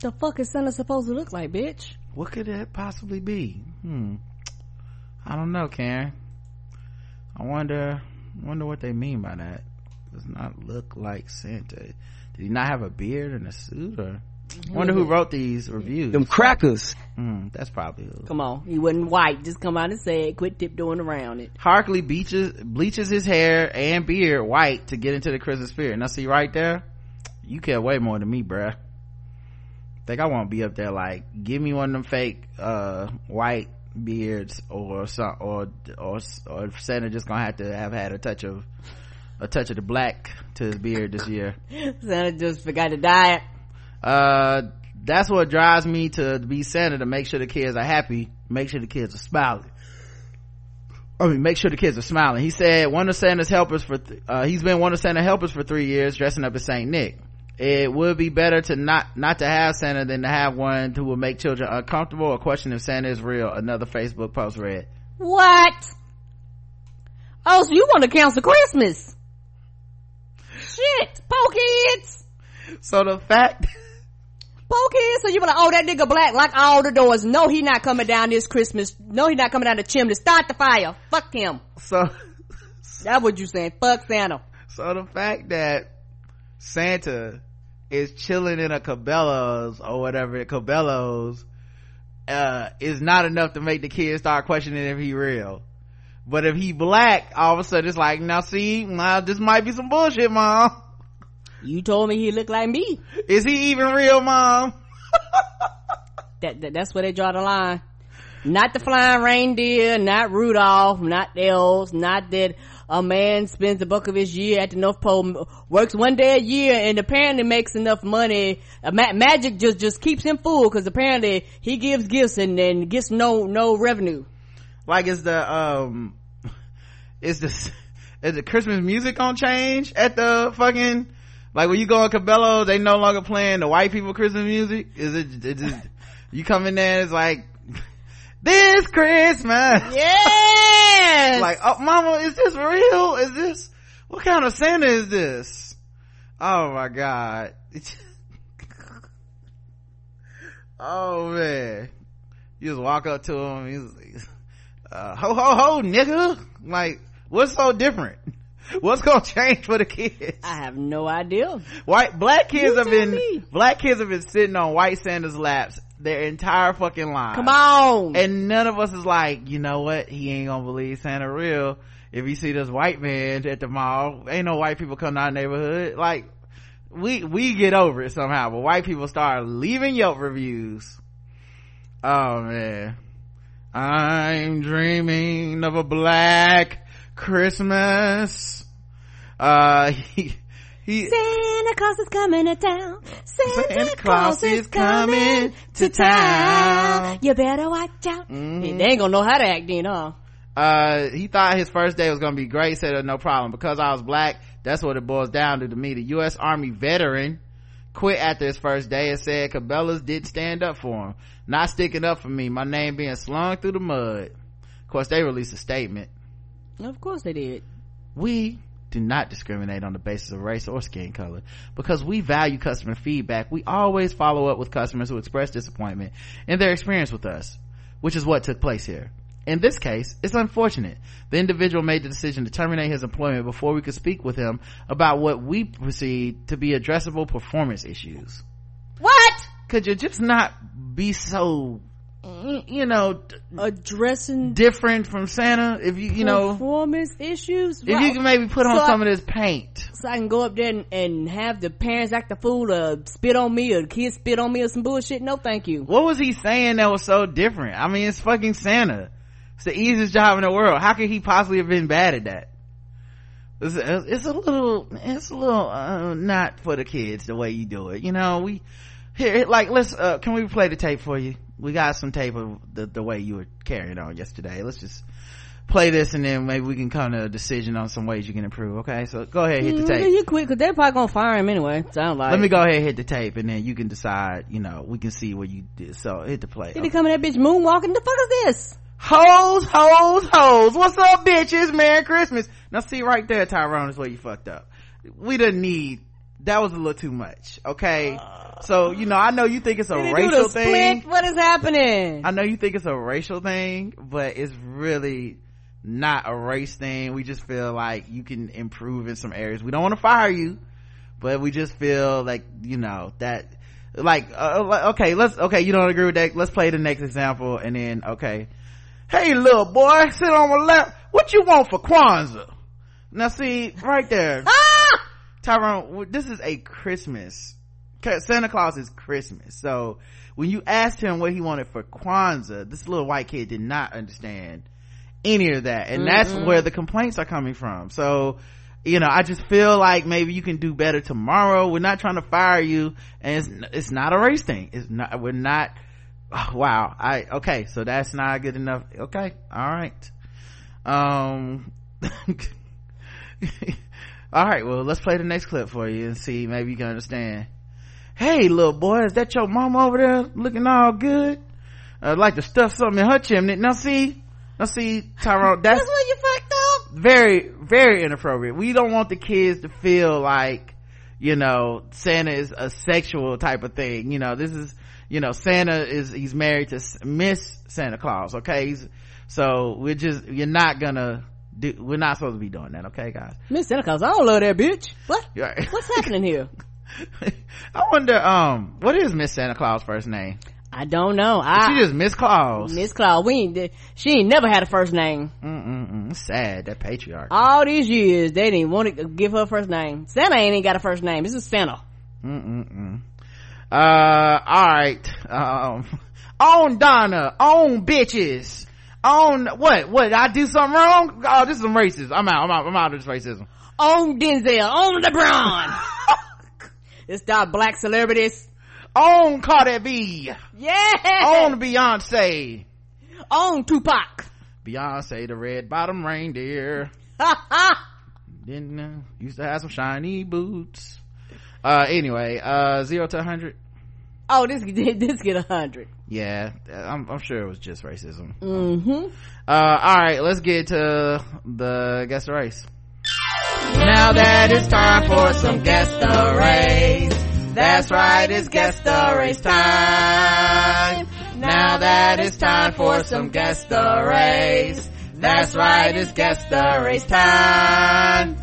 The fuck is Santa supposed to look like, bitch? What could that possibly be? Hmm. I don't know, Karen. I wonder wonder what they mean by that. Does not look like Santa. Did he not have a beard and a suit or Wonder who wrote these reviews. Them crackers. Mm, that's probably who. Come on, he wasn't white. Just come out and say it. Quit tiptoeing around it. Harkley bleaches bleaches his hair and beard white to get into the Christmas spirit. Now see right there, you care way more than me, bruh. Think I won't be up there like, give me one of them fake uh, white beards or some or or or Santa just gonna have to have had a touch of a touch of the black to his beard this year. Santa just forgot to dye it uh that's what drives me to be Santa to make sure the kids are happy make sure the kids are smiling I mean, make sure the kids are smiling. He said one of Santa's helpers for, th- uh, he's been one of Santa's helpers for three years dressing up as Saint Nick. It would be better to not, not to have Santa than to have one who will make children uncomfortable or question if Santa is real. Another Facebook post read. What? Oh, so you want to cancel Christmas? Shit, poor kids. So the fact Kids, so you be like, oh, that nigga black, lock all the doors. No, he not coming down this Christmas. No, he not coming down the chimney. Start the fire. Fuck him. So, that's what you saying. Fuck Santa. So the fact that Santa is chilling in a Cabela's or whatever, Cabela's, uh, is not enough to make the kids start questioning if he real. But if he black, all of a sudden it's like, now see, now this might be some bullshit, mom. You told me he looked like me. Is he even real, mom? that, that, that's where they draw the line. Not the flying reindeer, not Rudolph, not elves, not that a man spends the bulk of his year at the North Pole, works one day a year, and apparently makes enough money. Uh, ma- magic just just keeps him full because apparently he gives gifts and then gets no no revenue. Like is the um, is the is the Christmas music on change at the fucking like when you go on Cabela's, they no longer playing the white people Christmas music. Is it? It just, you come in there, and it's like this Christmas. Yes. like, oh, mama, is this real? Is this, what kind of Santa is this? Oh my God. oh man. You just walk up to him, he's uh, ho ho ho nigga. Like, what's so different? What's gonna change for the kids? I have no idea. White, black kids you have been, me. black kids have been sitting on white Santa's laps their entire fucking life. Come on. And none of us is like, you know what? He ain't gonna believe Santa real. If you see this white man at the mall, ain't no white people come to our neighborhood. Like, we, we get over it somehow, but white people start leaving Yelp reviews. Oh man. I'm dreaming of a black Christmas. Uh, he, he, Santa Claus is coming to town. Santa, Santa Claus is coming to town. You better watch out. Mm-hmm. They ain't gonna know how to act then, huh? Uh, he thought his first day was gonna be great. Said no problem because I was black. That's what it boils down to to me. The U.S. Army veteran quit after his first day and said Cabela's didn't stand up for him. Not sticking up for me. My name being slung through the mud. Of course, they released a statement. Of course they did. We do not discriminate on the basis of race or skin color. Because we value customer feedback. We always follow up with customers who express disappointment in their experience with us which is what took place here. In this case it's unfortunate. The individual made the decision to terminate his employment before we could speak with him about what we perceive to be addressable performance issues. What? Could you just not be so you know addressing different from santa if you you know. performance issues? If you can maybe put on so some of this paint. So i can go up there and, and, have the parents act the fool or spit on me or the kids spit on me or some bullshit? No thank you. What was he saying that was so different? I mean it's fucking santa. It's the easiest job in the world. How could he possibly have been bad at that? It's, it's a little it's a little uh, not for the kids the way you do it you know? We here like let's uh, can we play the tape for you we got some tape of the, the way you were carrying on yesterday. Let's just play this and then maybe we can come to a decision on some ways you can improve. Okay, so go ahead, hit the mm, tape. You quit because they're probably gonna fire him anyway. Sound like. Let me go ahead, and hit the tape, and then you can decide. You know, we can see what you did. So hit the play. Did he come in that bitch moonwalking? The fuck is this? Hoes, hoes, hoes. What's up, bitches? Merry Christmas. Now see right there, Tyrone, is where you fucked up. We didn't need. That was a little too much. Okay. Uh, so you know i know you think it's a racial thing. What is happening? I know you think it's a racial thing but it's really not a race thing. We just feel like you can improve in some areas. We don't want to fire you but we just feel like you know that like uh, okay let's okay you don't agree with that. Let's play the next example and then okay. Hey little boy sit on my lap. What you want for kwanzaa? Now see right there. Ah! tyrone this is a christmas Santa Claus is Christmas. So when you asked him what he wanted for Kwanzaa, this little white kid did not understand any of that. And mm that's where the complaints are coming from. So, you know, I just feel like maybe you can do better tomorrow. We're not trying to fire you and it's, it's not a race thing. It's not, we're not, oh, wow. I, okay. So that's not good enough. Okay. All right. Um, all right. Well, let's play the next clip for you and see maybe you can understand hey little boy is that your mom over there looking all good? I'd like to stuff something in her chimney. Now see now see tyrone that's, that's where you fucked up. very very inappropriate. We don't want the kids to feel like you know santa is a sexual type of thing. You know this is you know santa is he's married to miss santa claus okay? He's, so we're just you're not gonna do we're not supposed to be doing that okay guys? Miss santa claus i don't love that bitch. What? What's happening here i wonder um what is miss santa claus first name I don't know. I, she just Miss Claus. Miss Claus. We ain't, she ain't never had a first name. Mm-mm-mm. Sad, that patriarch. All these years, they didn't want to give her a first name. Santa ain't even got a first name. This is Santa. Mm-mm-mm. Uh, alright. Um, on Donna, on bitches, on what? What? I do something wrong? Oh, this is some racist. I'm out. I'm out. I'm out of this racism. On Denzel, on LeBron. it's our black celebrities on Cardi B. Yeah. On Beyonce. On Tupac. Beyonce, the red bottom reindeer. Didn't uh, used to have some shiny boots. Uh, anyway, uh, zero to hundred. Oh, this this get a hundred. Yeah, I'm, I'm sure it was just racism. Mm-hmm. Uh, all right, let's get to the guest race. Now that it's time for some guest the race. That's right, it's guest stories time. Now that it's time for some guest stories. That's right, it's guest stories time.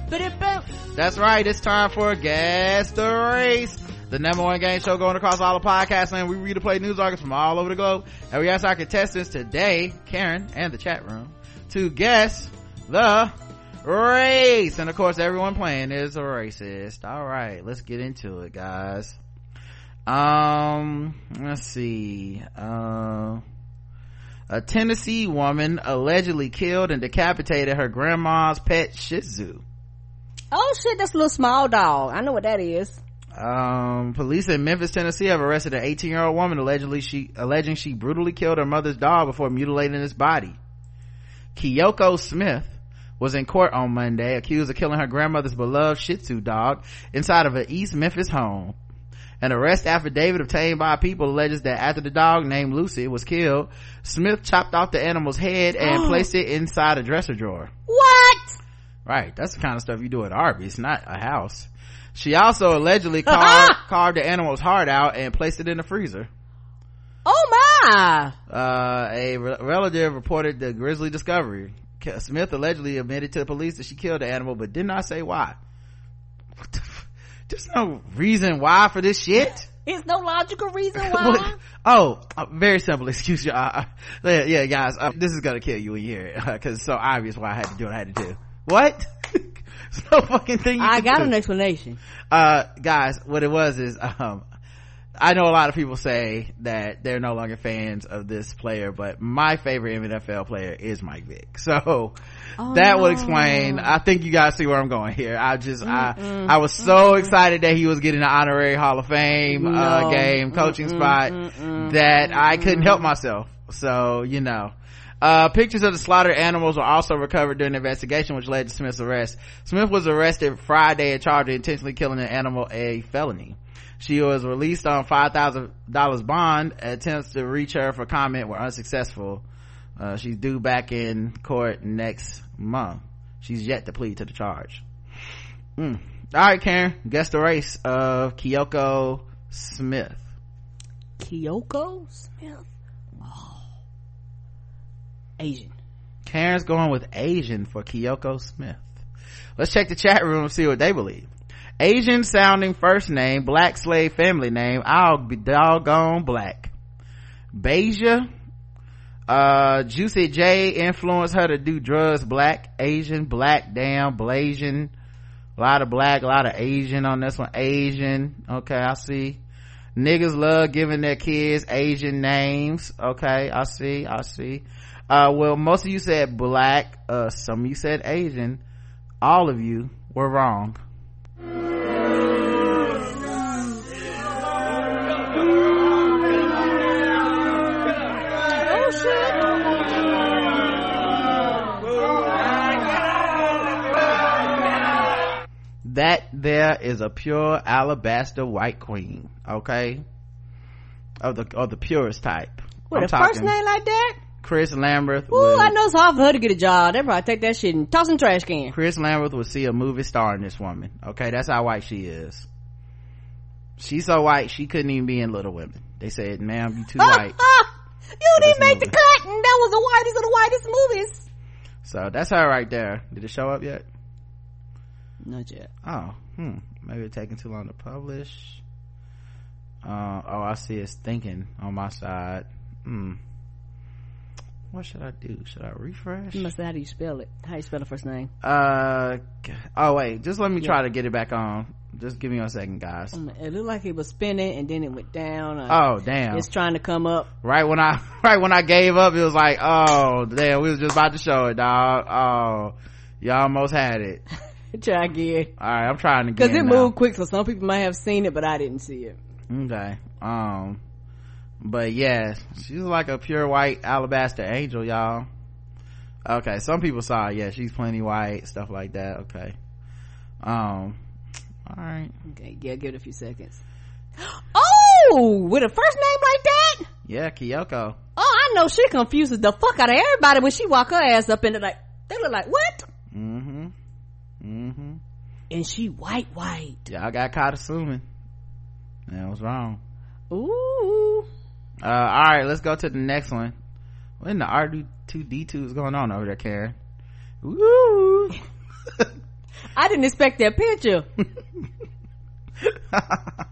That's right, it's time for guest stories. The number one game show going across all the podcasts and we read and play news articles from all over the globe. And we ask our contestants today, Karen and the chat room, to guess the race. And of course everyone playing is a racist. All right let's get into it guys. Um let's see. Uh a tennessee woman allegedly killed and decapitated her grandma's pet shih tzu. Oh shit that's a little small dog. I know what that is. Um police in memphis tennessee have arrested an 18 year old woman allegedly she alleging she brutally killed her mother's dog before mutilating its body. Kyoko smith was in court on Monday, accused of killing her grandmother's beloved Shih Tzu dog inside of an East Memphis home. An arrest affidavit obtained by people alleges that after the dog named Lucy was killed, Smith chopped off the animal's head and placed it inside a dresser drawer. What? Right, that's the kind of stuff you do at Arby's, not a house. She also allegedly carved, carved the animal's heart out and placed it in the freezer. Oh my! Uh, a re- relative reported the grisly discovery. Smith allegedly admitted to the police that she killed the animal, but did not say why. There's no reason why for this shit. There's no logical reason why. oh, uh, very simple excuse. You. Uh, uh, yeah, guys, uh, this is gonna kill you hear it because it's so obvious why I had to do what I had to do. What? no fucking thing. I got do. an explanation. Uh, guys, what it was is um, I know a lot of people say that they're no longer fans of this player, but my favorite NFL player is Mike Vick. So oh, that would explain. I think you guys see where I'm going here. I just, Mm-mm. I, I was so Mm-mm. excited that he was getting an honorary Hall of Fame, uh, no. uh, game coaching Mm-mm. spot that I couldn't help myself. So, you know. Uh, pictures of the slaughtered animals were also recovered during the investigation, which led to Smith's arrest. Smith was arrested Friday and charged with intentionally killing an animal, a felony. She was released on $5,000 bond. Attempts to reach her for comment were unsuccessful. Uh, she's due back in court next month. She's yet to plead to the charge. Mm. All right, Karen, guess the race of Kyoko Smith. Kyoko Smith? Oh. Asian. Karen's going with Asian for Kyoko Smith. Let's check the chat room and see what they believe. Asian sounding first name, black slave family name. I'll be doggone black. Beja, uh, Juicy J influenced her to do drugs. Black, Asian, black, damn, Blasian. A lot of black, a lot of Asian on this one. Asian. Okay, I see. Niggas love giving their kids Asian names. Okay, I see, I see. Uh, well, most of you said black. Uh, some of you said Asian. All of you were wrong. That there is a pure alabaster white queen okay of the of the purest type what a first name like that Chris Lambert. Ooh, I know it's hard for her to get a job. They probably take that shit and toss in trash can. Chris Lambert would see a movie star in this woman. Okay, that's how white she is. she's so white she couldn't even be in little women they said ma'am you too white you didn't make movie. the cut and that was the whitest of the whitest movies so that's her right there did it show up yet not yet oh hmm maybe it's taking too long to publish uh, oh i see it's thinking on my side hmm what should I do? Should I refresh? You must say how do you spell it? How you spell the first name? Uh oh wait, just let me yeah. try to get it back on. Just give me a second, guys. Um, it looked like it was spinning and then it went down. Uh, oh damn! It's trying to come up. Right when I right when I gave up, it was like, oh damn, we was just about to show it, dog. Oh, y'all almost had it. Try again. All right, I'm trying to get because it moved quick, so some people might have seen it, but I didn't see it. Okay. Um but yeah she's like a pure white alabaster angel y'all okay some people saw it. yeah she's plenty white stuff like that okay um all right okay yeah give it a few seconds oh with a first name like that yeah kyoko oh i know she confuses the fuck out of everybody when she walk her ass up into like they look like what mm-hmm and she white white y'all got caught assuming that was wrong ooh uh, all right, let's go to the next one. What in the R2D2 is going on over there, Karen? Woo! I didn't expect that picture.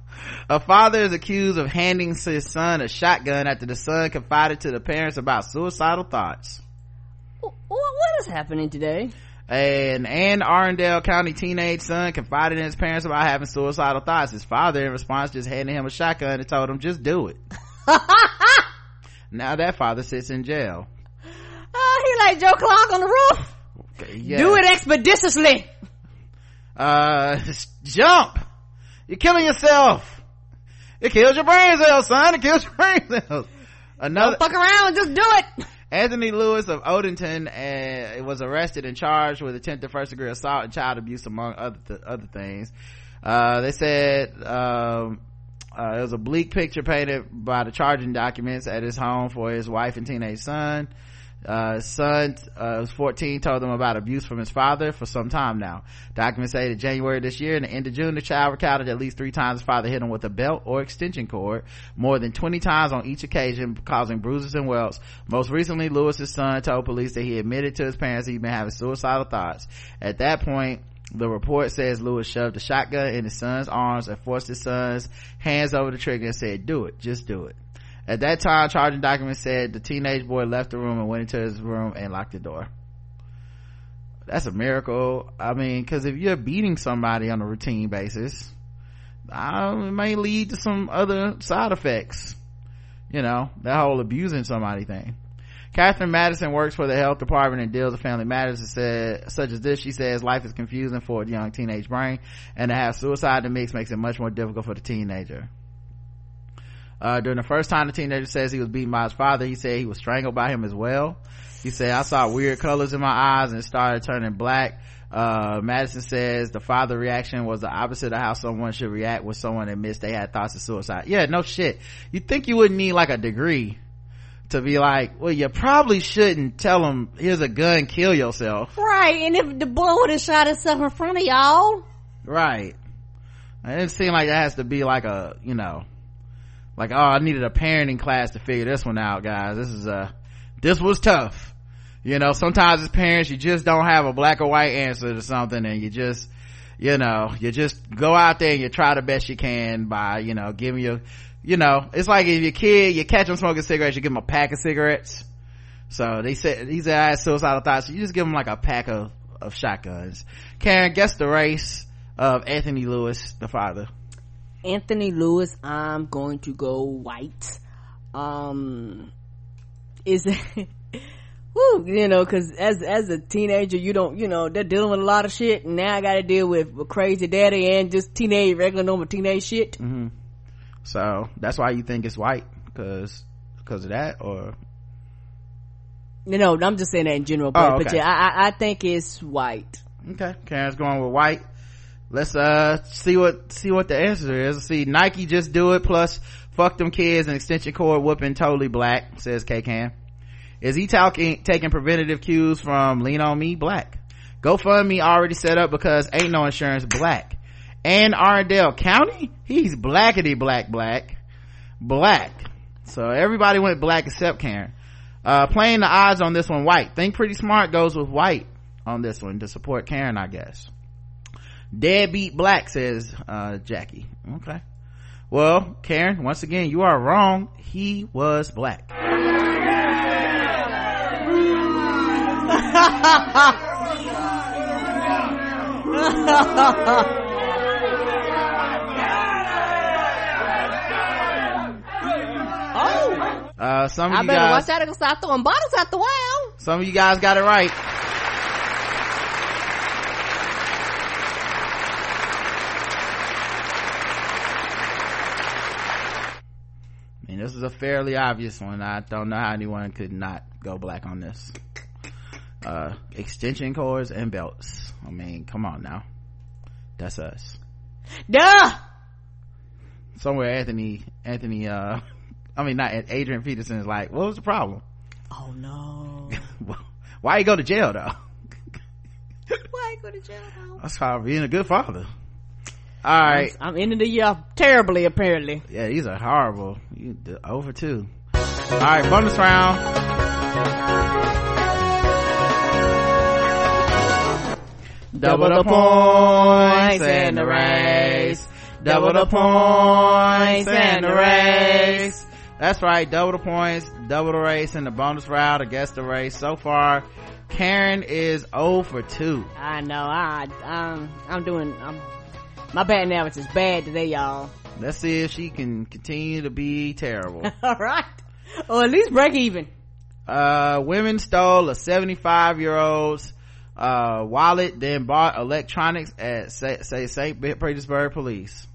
a father is accused of handing his son a shotgun after the son confided to the parents about suicidal thoughts. What is happening today? An Anne Arundel County teenage son confided in his parents about having suicidal thoughts. His father, in response, just handed him a shotgun and told him, just do it. now that father sits in jail. Oh, he like Joe Clark on the roof. Okay, yeah. Do it expeditiously. Uh, jump. You're killing yourself. It kills your brain cells, son. It kills your brain cells. Another. Don't fuck around. Just do it. Anthony Lewis of Odenton uh, was arrested and charged with attempted first degree assault and child abuse among other th- other things. Uh, they said um, uh, it was a bleak picture painted by the charging documents at his home for his wife and teenage son. Uh, son, uh, was 14, told them about abuse from his father for some time now. Documents say that January this year and the end of June, the child recounted at least three times his father hit him with a belt or extension cord, more than 20 times on each occasion, causing bruises and welts. Most recently, Lewis's son told police that he admitted to his parents he'd been having suicidal thoughts. At that point, the report says Lewis shoved a shotgun in his son's arms and forced his son's hands over the trigger and said, do it, just do it. At that time, charging documents said the teenage boy left the room and went into his room and locked the door. That's a miracle. I mean, cause if you're beating somebody on a routine basis, um, it may lead to some other side effects. You know, that whole abusing somebody thing. Catherine Madison works for the health department and deals with family matters said, such as this, she says life is confusing for a young teenage brain and to have suicide in the mix makes it much more difficult for the teenager. Uh, during the first time the teenager says he was beaten by his father, he said he was strangled by him as well. He said, I saw weird colors in my eyes and started turning black. Uh, Madison says the father reaction was the opposite of how someone should react when someone admits they had thoughts of suicide. Yeah, no shit. You think you wouldn't need like a degree to be like, well, you probably shouldn't tell him, here's a gun, kill yourself. Right. And if the boy would have shot himself in front of y'all. Right. It didn't seem like that has to be like a, you know, like, oh, I needed a parenting class to figure this one out, guys. This is a, this was tough. You know, sometimes as parents, you just don't have a black or white answer to something and you just, you know, you just go out there and you try the best you can by, you know, giving your, you know, it's like if your kid, you catch them smoking cigarettes, you give them a pack of cigarettes. So they said, he said I had suicidal thoughts. So you just give them like a pack of, of shotguns. Karen, guess the race of Anthony Lewis, the father. Anthony Lewis, I'm going to go white. Um, is it, you know, cause as, as a teenager, you don't, you know, they're dealing with a lot of shit. And now I gotta deal with a crazy daddy and just teenage, regular normal teenage shit. Mm-hmm so that's why you think it's white because because of that or you know i'm just saying that in general but, oh, okay. but yeah I, I think it's white okay karen's going with white let's uh see what see what the answer is see nike just do it plus fuck them kids and extension cord whooping totally black says k can is he talking taking preventative cues from lean on me black gofundme already set up because ain't no insurance black Anne Arundel County. He's blackety black black. Black. So everybody went black except Karen. Uh, playing the odds on this one white. Think pretty smart goes with white on this one to support Karen, I guess. Deadbeat black says, uh, Jackie. Okay. Well, Karen, once again, you are wrong. He was black. oh. Uh, some of I you better guys, watch out and start throwing bottles out the well. some of you guys got it right. This is a fairly obvious one. I don't know how anyone could not go black on this. Uh, extension cords and belts. I mean, come on now. That's us. Duh! Somewhere Anthony, Anthony, uh, I mean, not Adrian Peterson is like, what was the problem? Oh no. Why you go to jail though? Why go to jail though? That's called being a good father. All right. I'm, I'm ending the year terribly apparently. Yeah, these are horrible. You over two. All right, bonus round. Double the points and the race. Double the points and the race. That's right, double the points, double the race, and the bonus round against the race. So far, Karen is 0 for 2. I know. I um, I'm doing. I'm, my bad average is bad today, y'all. Let's see if she can continue to be terrible. All right, or at least break even. Uh, women stole a 75 year old's uh, wallet, then bought electronics at say, say St. Petersburg police.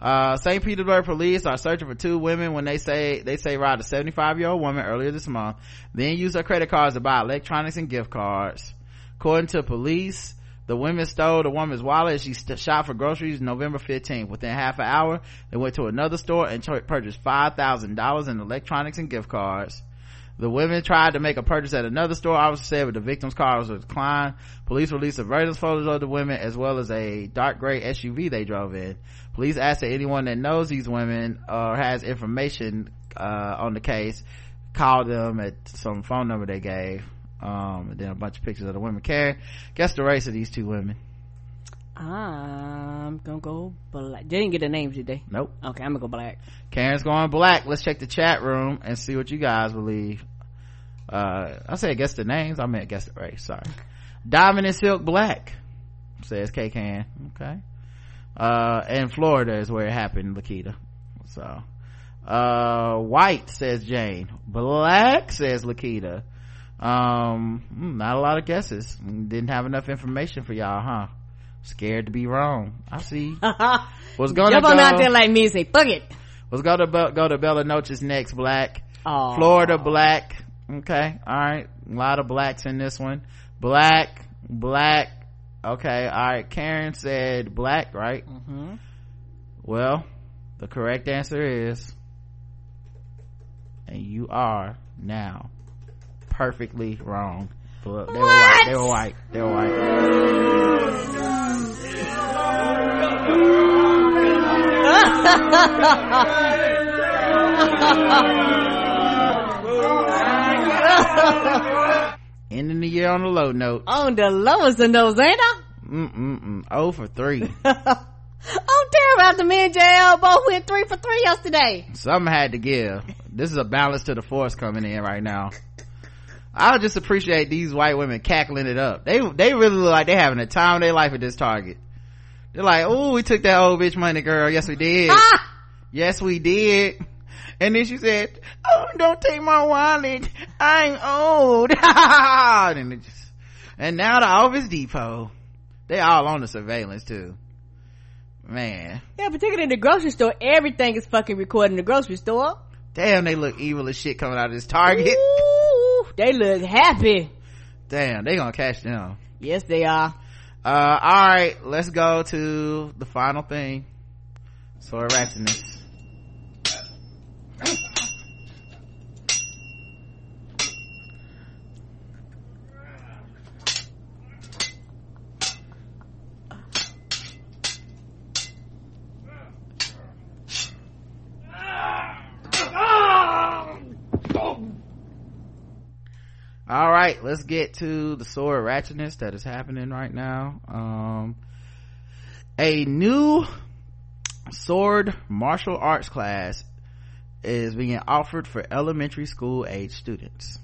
Uh, St. Petersburg police are searching for two women when they say, they say robbed a 75 year old woman earlier this month, then used her credit cards to buy electronics and gift cards. According to police, the women stole the woman's wallet as she st- shot for groceries November 15th. Within half an hour, they went to another store and ch- purchased $5,000 in electronics and gift cards. The women tried to make a purchase at another store, officer said, but the victim's car was declined. Police released surveillance photos of the women as well as a dark gray SUV they drove in. Police asked that anyone that knows these women or has information uh, on the case call them at some phone number they gave. Um, and then a bunch of pictures of the women carrying. Guess the race of these two women. I'm gonna go black. They didn't get the names, did they? Nope. Okay, I'm gonna go black. Karen's going black. Let's check the chat room and see what you guys believe. Uh, I said guess the names. I meant guess the race. Sorry. Diamond and Silk Black says K Can. Okay. Uh, and Florida is where it happened, Lakita. So, uh, white says Jane. Black says Lakita. Um, hmm, not a lot of guesses. Didn't have enough information for y'all, huh? Scared to be wrong. I see. what's gonna Jump go, on out there like me and say, fuck it. was go to Be- go to Bella Noche's next black. Oh. Florida black. Okay. All right. A lot of blacks in this one. Black, black. Okay. All right. Karen said black, right? Mm-hmm. Well, the correct answer is, and you are now perfectly wrong. But They were white. They were white. They were white. Ending the year on a low note. on the lowest of those, ain't I? Mm-mm-mm. Oh for three. I'm terrible after me and JL both went three for three yesterday. Something had to give. This is a balance to the force coming in right now. I just appreciate these white women cackling it up. They they really look like they're having a time of their life at this Target. They're like, oh, we took that old bitch money, girl. Yes, we did. Ah! Yes, we did. And then she said, oh, don't take my wallet. I'm old. and, it just, and now the Office Depot. They all on the surveillance too. Man. Yeah, particularly in the grocery store, everything is fucking recorded in the grocery store. Damn, they look evil as shit coming out of this Target. Ooh, they look happy. Damn, they gonna catch them. Yes, they are. Uh, alright, let's go to the final thing. So ratchetness. Right let's get to the sword ratchetness that is happening right now um a new sword martial arts class is being offered for elementary school age students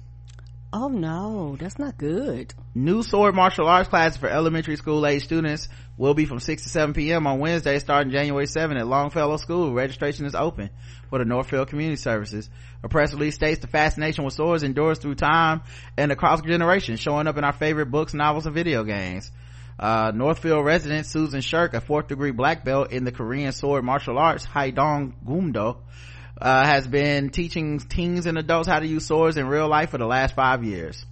Oh no, that's not good. New sword martial arts class for elementary school age students will be from 6 to 7 p.m. on Wednesday starting January 7 at Longfellow School. Registration is open for the Northfield Community Services. A press release states the fascination with swords endures through time and across generations, showing up in our favorite books, novels, and video games. Uh, Northfield resident Susan Shirk, a fourth degree black belt in the Korean sword martial arts, Haidong Gumdo, uh, has been teaching teens and adults how to use swords in real life for the last five years.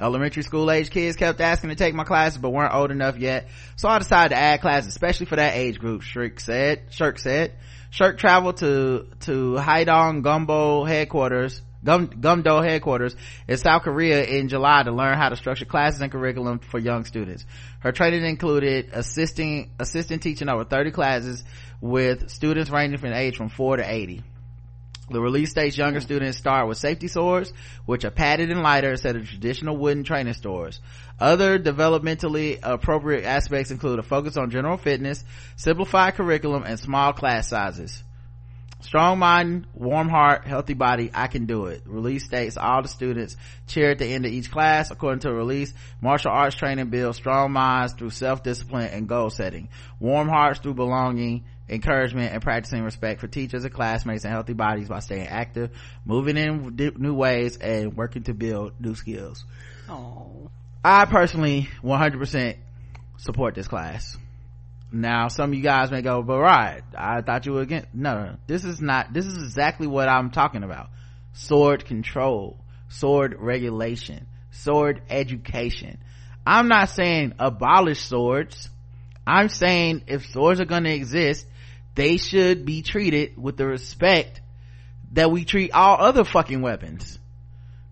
Elementary school age kids kept asking to take my classes but weren't old enough yet, so I decided to add classes especially for that age group, Shirk said. Shirk said. Shirk traveled to, to Haidong Gumdo headquarters, Gum, Gumdo headquarters in South Korea in July to learn how to structure classes and curriculum for young students. Her training included assisting, assistant teaching over 30 classes with students ranging from age from 4 to 80. The release states younger students start with safety swords, which are padded and lighter instead of traditional wooden training swords. Other developmentally appropriate aspects include a focus on general fitness, simplified curriculum, and small class sizes. Strong mind, warm heart, healthy body, I can do it. Release states all the students cheer at the end of each class. According to a release, martial arts training builds strong minds through self-discipline and goal setting, warm hearts through belonging, encouragement and practicing respect for teachers and classmates and healthy bodies by staying active, moving in new ways, and working to build new skills. Oh. I personally 100% support this class. Now, some of you guys may go, but right, I thought you were against. No, no, no, this is not, this is exactly what I'm talking about. Sword control, sword regulation, sword education. I'm not saying abolish swords. I'm saying if swords are going to exist, they should be treated with the respect that we treat all other fucking weapons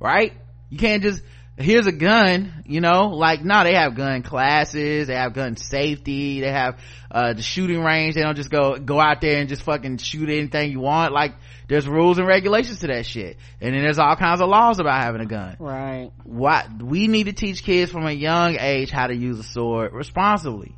right? You can't just here's a gun you know? Like no they have gun classes they have gun safety they have uh, the shooting range. They don't just go go out there and just fucking shoot anything you want. Like there's rules and regulations to that shit. And then there's all kinds of laws about having a gun. Right. What we need to teach kids from a young age how to use a sword responsibly.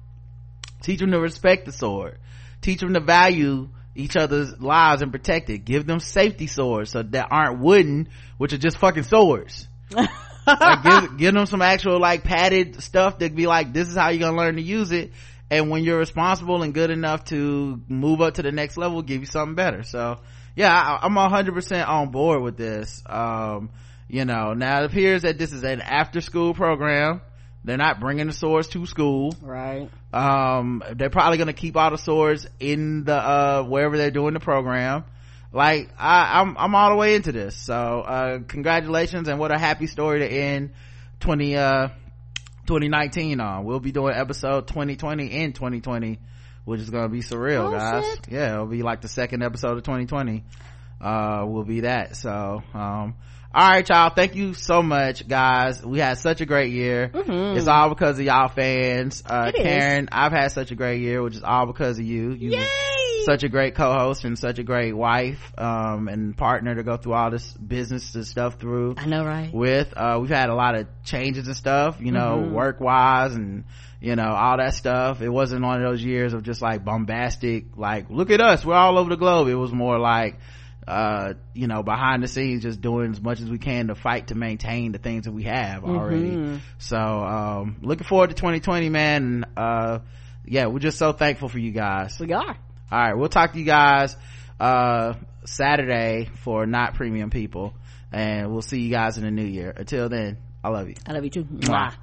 Teach them to respect the sword teach them to value each other's lives and protect it. Give them safety swords so that aren't wooden which are just fucking swords. Like give, give them some actual like padded stuff that be like this is how you're gonna learn to use it. And when you're responsible and good enough to move up to the next level give you something better. So yeah I, i'm 100% on board with this. Um, you know now it appears that this is an after school program they're not bringing the swords to school. Right. Um they're probably gonna keep all the swords in the uh wherever they're doing the program. Like i i'm i'm all the way into this. So uh congratulations and what a happy story to end 20 uh 2019 on. We'll be doing episode 2020 in 2020 which is gonna be surreal oh, guys. shit. yeah it'll be like the second episode of 2020 uh will be that. So um all right y'all thank you so much guys we had such a great year Mhm. it's all because of y'all fans uh It is. karen i've had such a great year which is all because of you you Yay! such a great co-host and such a great wife um and partner to go through all this business and stuff through I know, right? with uh we've had a lot of changes and stuff you know Mhm. work wise and you know all that stuff it wasn't one of those years of just like bombastic like look at us we're all over the globe it was more like uh you know behind the scenes just doing as much as we can to fight to maintain the things that we have already Mhm. so um looking forward to 2020 man uh yeah we're just so thankful for you guys We are. all right we'll talk to you guys uh saturday for not premium people and we'll see you guys in the new year until then i love you I love you too. Mwah.